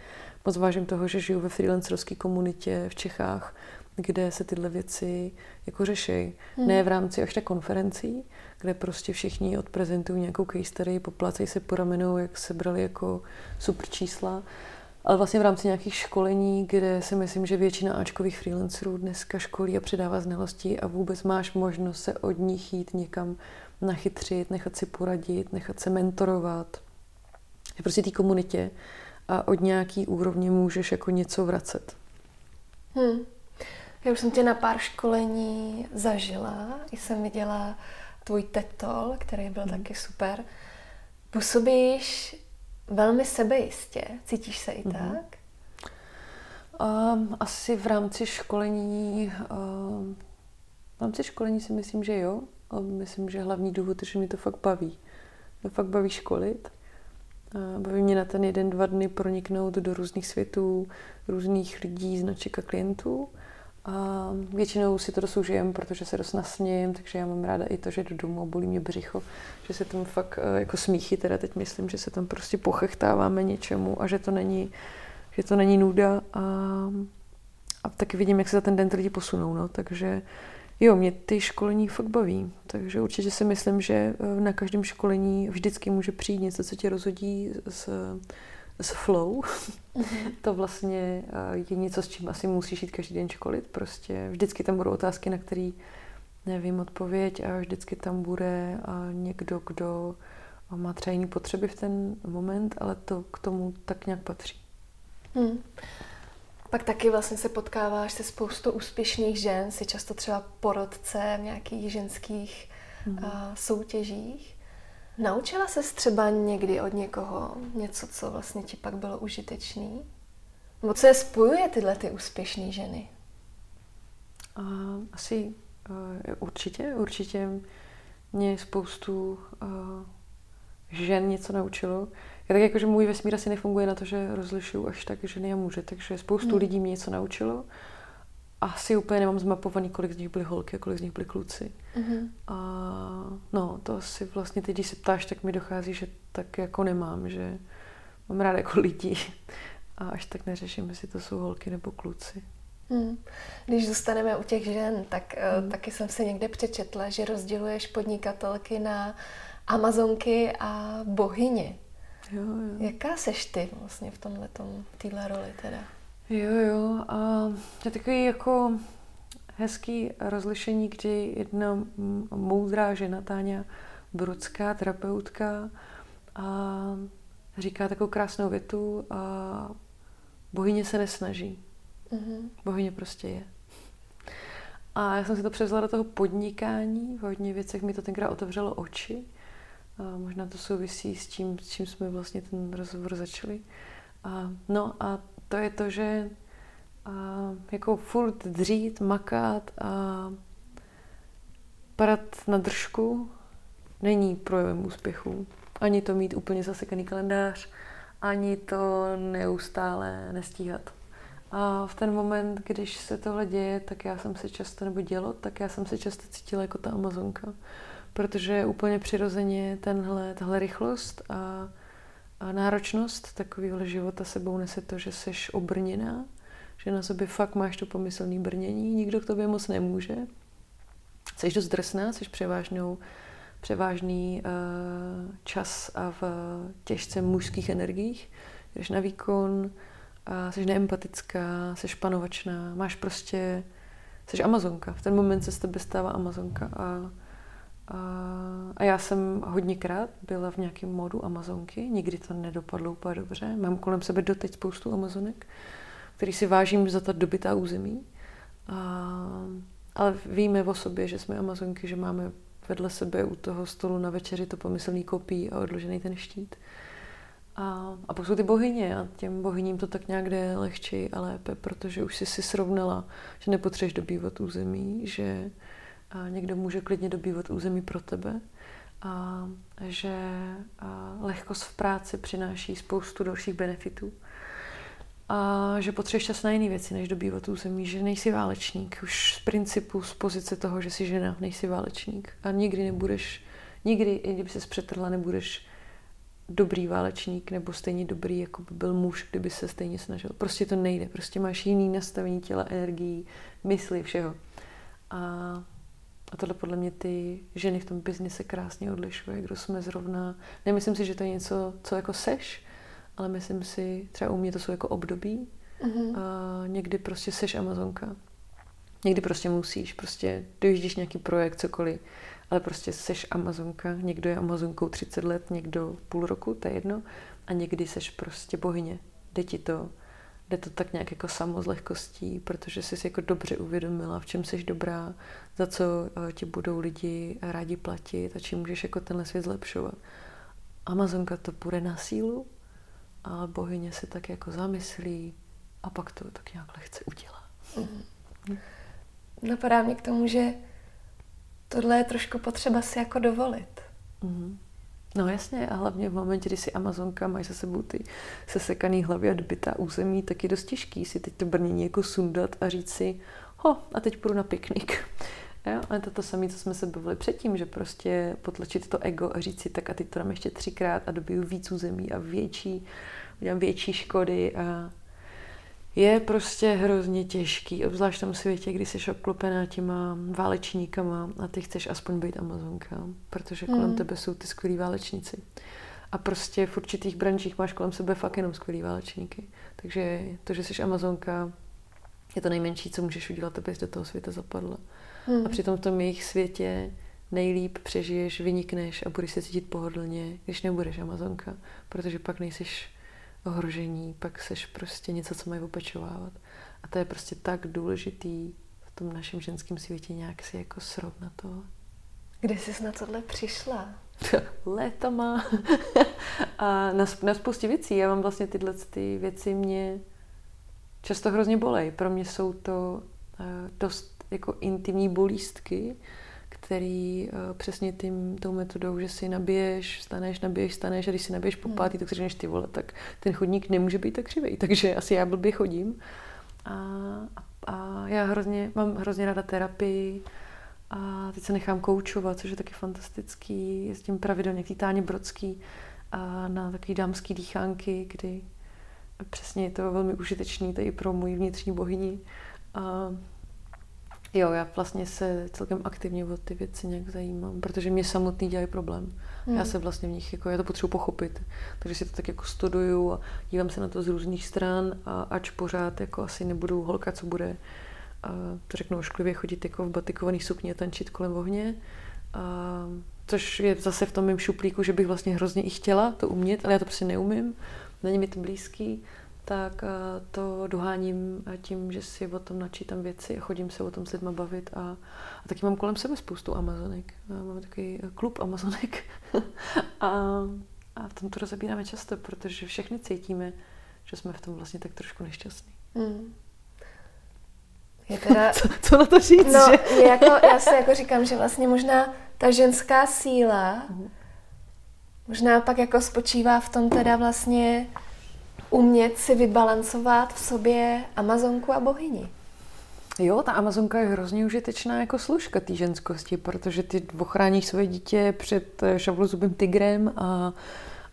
moc vážím toho, že žiju ve freelancerské komunitě v Čechách, kde se tyhle věci jako řeší. Hmm. Ne v rámci až konferencí, kde prostě všichni odprezentují nějakou case study, poplácejí se po ramenou, jak se brali jako super čísla, ale vlastně v rámci nějakých školení, kde si myslím, že většina Ačkových freelancerů dneska školí a předává znalosti a vůbec máš možnost se od nich jít někam nachytřit, nechat si poradit, nechat se mentorovat. Je prostě té komunitě a od nějaký úrovně můžeš jako něco vracet. Hmm. Já už jsem tě na pár školení zažila, jsem viděla tvůj tetol, který byl hmm. taky super. Působíš velmi sebejistě. Cítíš se i mm-hmm. tak? Um, asi v rámci školení, um, v rámci školení si myslím, že jo. A myslím, že hlavní důvod je, že mi to fakt baví. Mě fakt baví školit. Baví mě na ten jeden, dva dny proniknout do různých světů, různých lidí, značek a klientů. A většinou si to dost užijem, protože se dost nasnějem, takže já mám ráda i to, že do domu a bolí mě břicho, že se tam fakt eh, jako smíchy, teda teď myslím, že se tam prostě pochechtáváme něčemu a že to není, že to není nuda a, a taky vidím, jak se za ten den ty lidi posunou, no, takže jo, mě ty školení fakt baví, takže určitě si myslím, že eh, na každém školení vždycky může přijít něco, co tě rozhodí z, z flow. Mm-hmm. (laughs) to vlastně eh, je něco, s čím asi musíš jít každý den školit. Prostě vždycky tam budou otázky, na které nevím odpověď a vždycky tam bude někdo, kdo má třeba jiné potřeby v ten moment, ale to k tomu tak nějak patří. Hmm. Pak taky vlastně se potkáváš se spoustou úspěšných žen, si často třeba porodce v nějakých ženských hmm. soutěžích. Naučila se třeba někdy od někoho něco, co vlastně ti pak bylo užitečný? Nebo co je spojuje tyhle ty úspěšné ženy? Uh, asi uh, určitě, určitě mě spoustu uh, žen něco naučilo. Já tak jako, že můj vesmír asi nefunguje na to, že rozlišuju až tak ženy a muže, takže spoustu hmm. lidí mě něco naučilo asi úplně nemám zmapovaný, kolik z nich byly holky a kolik z nich byly kluci. Mm-hmm. A no, to asi vlastně teď, když se ptáš, tak mi dochází, že tak jako nemám, že mám ráda jako lidi a až tak neřeším, jestli to jsou holky nebo kluci. Hmm. Když zůstaneme u těch žen, tak hmm. taky jsem se někde přečetla, že rozděluješ podnikatelky na Amazonky a bohyně. Jo, jo. Jaká seš ty vlastně v tomhle téhle roli teda? Jo, jo. A je takový jako hezký rozlišení, kdy jedna moudrá žena, Táňa Brudská, terapeutka, a říká takovou krásnou větu a bohyně se nesnaží. Mm-hmm. Bohyně prostě je. A já jsem si to převzala do toho podnikání. V hodně věcech mi to tenkrát otevřelo oči. A možná to souvisí s tím, s čím jsme vlastně ten rozhovor začali. A, no a to je to, že a, jako furt dřít, makat a padat na držku není projevem úspěchu. Ani to mít úplně zasekaný kalendář, ani to neustále nestíhat. A v ten moment, když se tohle děje, tak já jsem se často, nebo dělo, tak já jsem se často cítila jako ta Amazonka. Protože úplně přirozeně tenhle, tahle rychlost a a náročnost takového života sebou nese to, že jsi obrněná, že na sobě fakt máš to pomyslný brnění, nikdo k tobě moc nemůže. Jsi dost drsná, jsi převážnou, převážný uh, čas a v těžce mužských energiích, jdeš na výkon, a jsi neempatická, jsi panovačná, máš prostě jsi Amazonka. V ten moment se z tebe stává Amazonka. A, a, já jsem hodněkrát byla v nějakém modu Amazonky, nikdy to nedopadlo úplně dobře. Mám kolem sebe doteď spoustu Amazonek, který si vážím za ta dobytá území. A, ale víme o sobě, že jsme Amazonky, že máme vedle sebe u toho stolu na večeři to pomyslný kopí a odložený ten štít. A, a pak jsou ty bohyně a těm bohyním to tak nějak jde lehčí a lépe, protože už jsi si srovnala, že nepotřebuješ dobývat území, že a někdo může klidně dobývat území pro tebe a že a lehkost v práci přináší spoustu dalších benefitů a že potřebuješ čas na jiné věci, než dobývat území, že nejsi válečník. Už z principu, z pozice toho, že jsi žena, nejsi válečník. A nikdy nebudeš, nikdy, i kdyby se přetrhla, nebudeš dobrý válečník nebo stejně dobrý, jako by byl muž, kdyby se stejně snažil. Prostě to nejde. Prostě máš jiný nastavení těla, energií, mysli, všeho. A, a tohle podle mě ty ženy v tom biznise krásně odlišuje, kdo jsme zrovna. Nemyslím si, že to je něco, co jako seš, ale myslím si, třeba u mě to jsou jako období. Mm-hmm. A někdy prostě seš Amazonka. Někdy prostě musíš, prostě dojíždíš nějaký projekt, cokoliv, ale prostě seš Amazonka. Někdo je Amazonkou 30 let, někdo půl roku, to je jedno. A někdy seš prostě bohyně. Jde ti to, jde to tak nějak jako samo z lehkostí, protože jsi jako dobře uvědomila, v čem jsi dobrá, za co eh, ti budou lidi rádi platit a čím můžeš jako tenhle svět zlepšovat. Amazonka to půjde na sílu, a bohyně se tak jako zamyslí a pak to tak nějak lehce udělá. Mm. Napadá mě k tomu, že tohle je trošku potřeba si jako dovolit. Mm. No jasně, a hlavně v momentě, kdy si Amazonka, máš za sebou ty sesekaný hlavy a dbitá území, tak je dost těžký si teď to brnění jako sundat a říct si, ho, a teď půjdu na piknik. (laughs) Jo? A to to samé, co jsme se bavili předtím, že prostě potlačit to ego a říct si, tak a teď to dám ještě třikrát a dobiju víc území a větší, udělám větší škody a je prostě hrozně těžký, obzvlášť v tom světě, kdy jsi obklopená těma válečníkama a ty chceš aspoň být Amazonka, protože kolem mm. tebe jsou ty skvělí válečníci. A prostě v určitých branžích máš kolem sebe fakt jenom skvělý válečníky. Takže to, že jsi Amazonka, je to nejmenší, co můžeš udělat, abys do toho světa zapadla. Hmm. A přitom v tom jejich světě nejlíp přežiješ, vynikneš a budeš se cítit pohodlně, když nebudeš Amazonka, protože pak nejsiš ohrožení, pak seš prostě něco, co mají opečovávat. A to je prostě tak důležitý v tom našem ženském světě nějak si jako srovnat to. Kde jsi na tohle přišla? (laughs) Létama. (laughs) a na, na spoustě věcí. Já mám vlastně tyhle ty věci mě často hrozně bolej. Pro mě jsou to uh, dost jako intimní bolístky, který uh, přesně tím, tou metodou, že si nabiješ, staneš, nabiješ, staneš a když si nabiješ po hmm. pátý, tak si řekneš ty vole, tak ten chodník nemůže být tak křivý, (laughs) takže asi já blbě chodím. A, a, a já hrozně, mám hrozně ráda terapii a teď se nechám koučovat, což je taky fantastický. Jezdím pravidelně k Táně Brodský a na takový dámský dýchánky, kdy přesně je to velmi užitečný tady pro moji vnitřní bohyni. A Jo, já vlastně se celkem aktivně o ty věci nějak zajímám, protože mě samotný dělají problém. Hmm. Já se vlastně v nich, jako já to potřebuji pochopit. Takže si to tak jako studuju a dívám se na to z různých stran a ač pořád jako asi nebudu holka, co bude, a to řeknu ošklivě, chodit jako v batikovaných sukně a tančit kolem ohně. A, což je zase v tom mém šuplíku, že bych vlastně hrozně i chtěla to umět, ale já to prostě neumím. Není mi to blízký tak eh, to doháním eh, tím, že si o tom načítám věci a chodím se o tom s lidma bavit a, a taky mám kolem sebe spoustu Amazonek. Máme takový eh, klub Amazonek (laughs) a, a v tom to rozebíráme často, protože všechny cítíme, že jsme v tom vlastně tak trošku nešťastní. Mm. Je (laughs) teda... co, co na to říct? No, že? jako, já si jako říkám, že vlastně možná ta ženská síla mm. možná pak jako spočívá v tom teda vlastně umět si vybalancovat v sobě Amazonku a bohyni. Jo, ta Amazonka je hrozně užitečná jako služka té ženskosti, protože ty ochráníš své dítě před eh, šavlozubým tigrem a,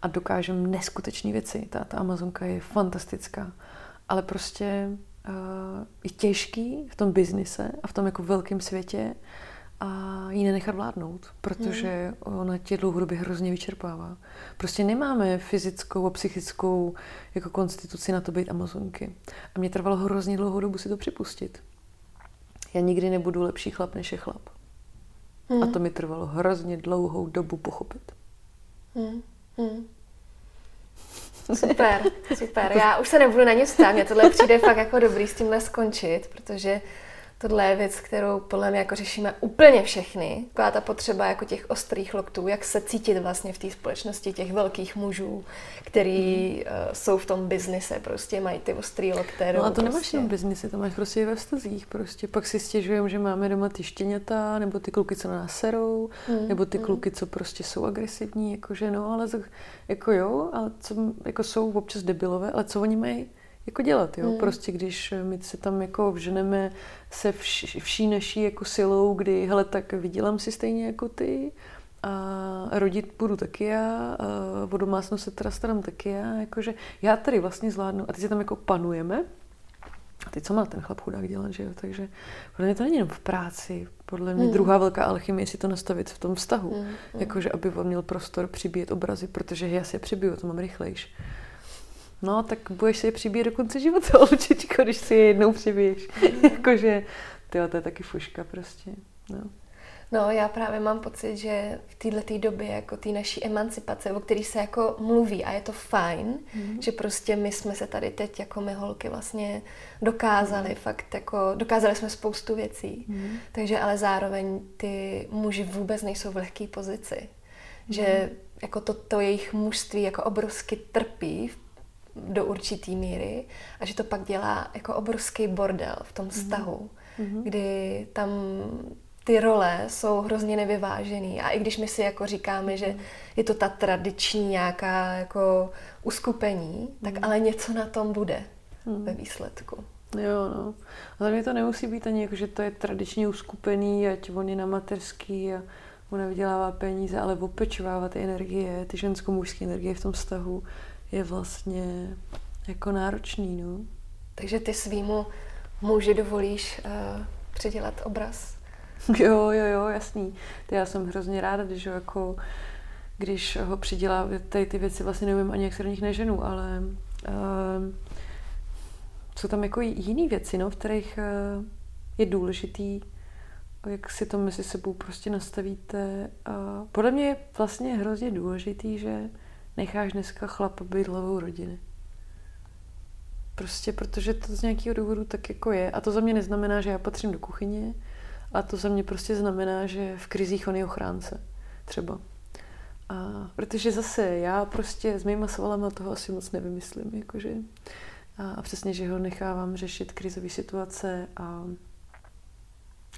a dokážem neskutečné věci. Ta, ta Amazonka je fantastická. Ale prostě uh, je těžký v tom biznise a v tom jako velkém světě a ji nenechat vládnout, protože hmm. ona tě dlouhodobě hrozně vyčerpává. Prostě nemáme fyzickou a psychickou jako konstituci na to být amazonky. A mě trvalo hrozně dlouhou dobu si to připustit. já nikdy nebudu lepší chlap, než je chlap. Hmm. A to mi trvalo hrozně dlouhou dobu pochopit. Hmm. Hmm. (laughs) Super, super. Já už se nebudu na ně stát. Mně tohle přijde fakt jako dobrý s tímhle skončit, protože Tohle je věc, kterou podle mě jako řešíme úplně všechny. Taková ta potřeba jako těch ostrých loktů, jak se cítit vlastně v té společnosti těch velkých mužů, který mm. uh, jsou v tom biznise, prostě mají ty ostrý lokty. No a to prostě. nemáš jenom v biznise, to máš prostě i ve vztazích. Prostě pak si stěžujeme, že máme doma ty štěňata, nebo ty kluky, co na nás serou, mm. nebo ty mm. kluky, co prostě jsou agresivní, jakože no, ale jako jo, ale co, jako jsou občas debilové, ale co oni mají jako dělat, jo. Hmm. Prostě když my se tam jako vženeme se vš, vší naší jako silou, kdy, hele, tak vydělám si stejně jako ty a rodit budu taky já, a o domácnost se teda starám taky já, jakože já tady vlastně zvládnu a teď si tam jako panujeme a teď co má ten chlap chudák dělat, že jo, takže podle mě to není jenom v práci, podle mě hmm. druhá velká alchymie je si to nastavit v tom vztahu, hmm. jakože aby on měl prostor přibíjet obrazy, protože já si je přibiju, to mám rychlejš. No, tak budeš si je přibíjet do konce života, (laughs) určitě, když si je jednou přibiješ. Jakože, tyjo, to je taky fuška prostě. No. No, já právě mám pocit, že v této době, jako té naší emancipace, o který se jako mluví a je to fajn, mm. že prostě my jsme se tady teď jako my holky vlastně dokázali, mm. fakt jako dokázali jsme spoustu věcí, mm. takže ale zároveň ty muži vůbec nejsou v lehké pozici. Mm. Že jako to, to jejich mužství jako obrovsky trpí v do určitý míry a že to pak dělá jako obrovský bordel v tom mhm. vztahu, mm-hmm. kdy tam ty role jsou hrozně nevyvážený a i když my si jako říkáme, že mhm. je to ta tradiční nějaká jako uskupení, tak mm. ale něco na tom bude mm. ve výsledku. Jo, no. Ale mě to nemusí být ani jako, že to je tradiční uskupený, ať on je na materský a ona vydělává peníze, ale opečovávat ty energie, ty žensko-mužské energie v tom vztahu je vlastně jako náročný, no. Takže ty svýmu muži dovolíš uh, předělat obraz? (laughs) Jo, jo, jo, jasný. To já jsem hrozně ráda, když ho jako když ho přidělá, tady ty věci vlastně nevím ani jak se do nich neženu, ale uh, jsou tam jako jiné věci, no, v kterých uh, je důležitý, jak si to mezi sebou prostě nastavíte. A podle mě je vlastně hrozně důležitý, že necháš dneska chlapa být hlavou rodiny. Prostě protože to z nějakého důvodu tak jako je. A to za mě neznamená, že já patřím do kuchyně, a to za mě prostě znamená, že v krizích on je ochránce. Třeba. A protože zase já prostě s mýma svalama toho asi moc nevymyslím. Jakože. A přesně, že ho nechávám řešit krizové situace a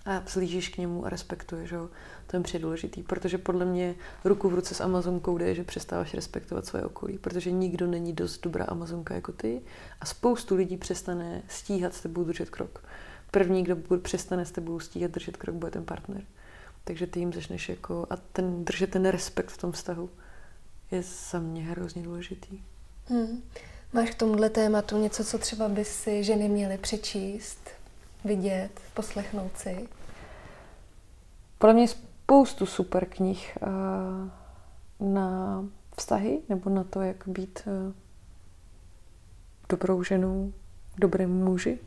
a vzlížíš k němu a respektuješ ho. To je přijde důležitý, protože podle mě ruku v ruce s Amazonkou jde, že přestáváš respektovat svoje okolí, protože nikdo není dost dobrá Amazonka jako ty a spoustu lidí přestane stíhat s tebou držet krok. První, kdo přestane s tebou stíhat držet krok, bude ten partner. Takže ty jim začneš jako, a ten, držet ten respekt v tom vztahu je za mě hrozně důležitý. Hmm. Máš k tomuhle tématu něco, co třeba by si ženy měly přečíst, vidět, poslechnout si? Podle mě spoustu super knih uh, na vztahy nebo na to, jak být uh, dobrou ženou, dobrým muži.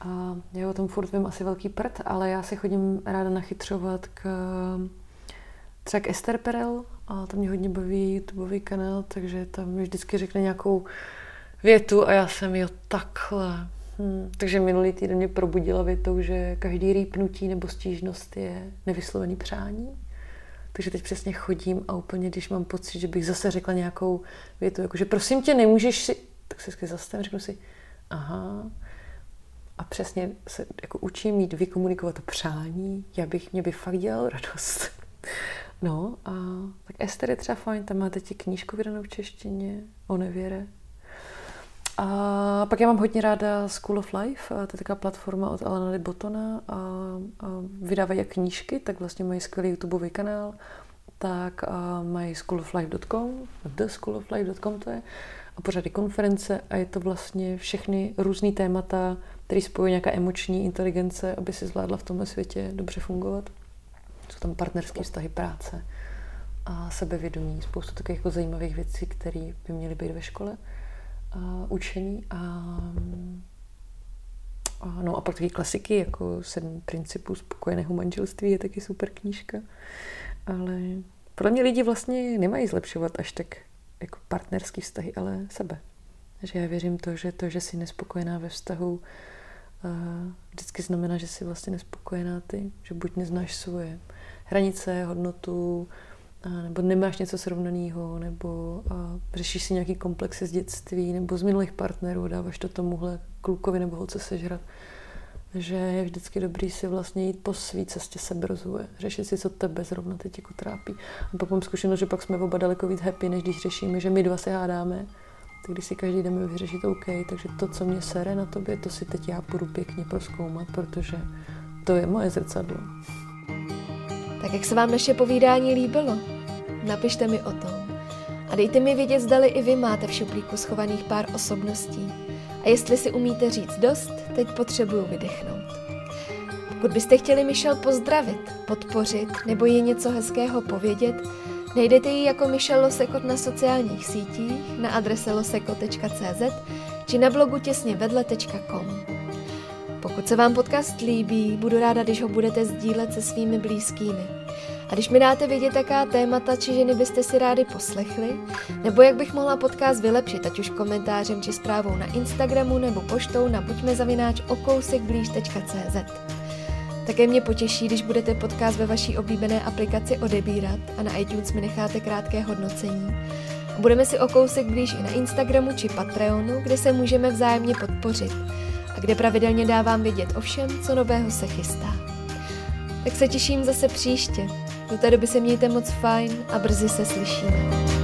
A já o tom furt vím asi velký prd, ale já se chodím ráda nachytřovat k třeba k Esther Perel a tam mě hodně baví YouTubeový kanál, takže tam mi vždycky řekne nějakou větu a já jsem jo takhle, Hmm, takže minulý týden mě probudila větou, že každý rýpnutí nebo stížnost je nevyslovený přání. Takže teď přesně chodím a úplně, když mám pocit, že bych zase řekla nějakou větu, jako že prosím tě, nemůžeš si, tak se zastavím, řeknu si, aha, a přesně se jako učím mít vykomunikovat přání, já bych, mě by fakt dělal radost. (laughs) No a tak Ester je třeba fajn, tam máte ti knížku vydanou v češtině o nevěre, a pak já mám hodně ráda School of Life, to je taková platforma od Alana Botona a, a vydávají jak knížky, tak vlastně mají skvělý YouTubeový kanál, tak a mají schooloflife.com, theschooloflife.com to je, a pořády konference a je to vlastně všechny různé témata, které spojují nějaká emoční inteligence, aby si zvládla v tomhle světě dobře fungovat. Jsou tam partnerské vztahy práce a sebevědomí, spoustu takových jako zajímavých věcí, které by měly být ve škole uh, učení a, a, no a pak taky klasiky, jako Sedm principů spokojeného manželství je taky super knížka. Ale podle mě lidi vlastně nemají zlepšovat až tak jako partnerský vztahy, ale sebe. Že já věřím to, že to, že jsi nespokojená ve vztahu, vždycky znamená, že jsi vlastně nespokojená ty, že buď neznáš svoje hranice, hodnotu, nebo nemáš něco srovnaného, nebo a řešíš si nějaký komplexy z dětství, nebo z minulých partnerů, dáváš to tomuhle klukovi nebo holce sežrat. Že je vždycky dobrý si vlastně jít po svý cestě seberozvoje, řešit si, co tebe zrovna teď jako trápí. A pak mám zkušenost, že pak jsme oba daleko víc happy, než když řešíme, že my dva se hádáme, tak když si každý jdeme vyřešit OK, takže to, co mě sere na tobě, to si teď já půjdu pěkně proskoumat, protože to je moje zrcadlo. Tak jak se vám naše povídání líbilo? Napište mi o tom. A dejte mi vědět, zdali i vy máte v šuplíku schovaných pár osobností. A jestli si umíte říct dost, teď potřebuju vydechnout. Pokud byste chtěli Michelle pozdravit, podpořit nebo jí něco hezkého povědět, najdete ji jako Michelle Losekot na sociálních sítích, na adrese loseko.cz či na blogu těsně vedle.com. Pokud se vám podcast líbí, budu ráda, když ho budete sdílet se svými blízkými. A když mi dáte vědět, jaká témata či ženy byste si rádi poslechli, nebo jak bych mohla podcast vylepšit, ať už komentářem či zprávou na Instagramu nebo poštou na buďmezavináč okousekblíž.cz. Také mě potěší, když budete podcast ve vaší oblíbené aplikaci odebírat a na iTunes mi necháte krátké hodnocení. Budeme si o kousek blíž i na Instagramu či Patreonu, kde se můžeme vzájemně podpořit a kde pravidelně dávám vědět o všem, co nového se chystá. Tak se těším zase příště. Do té doby se mějte moc fajn a brzy se slyšíme.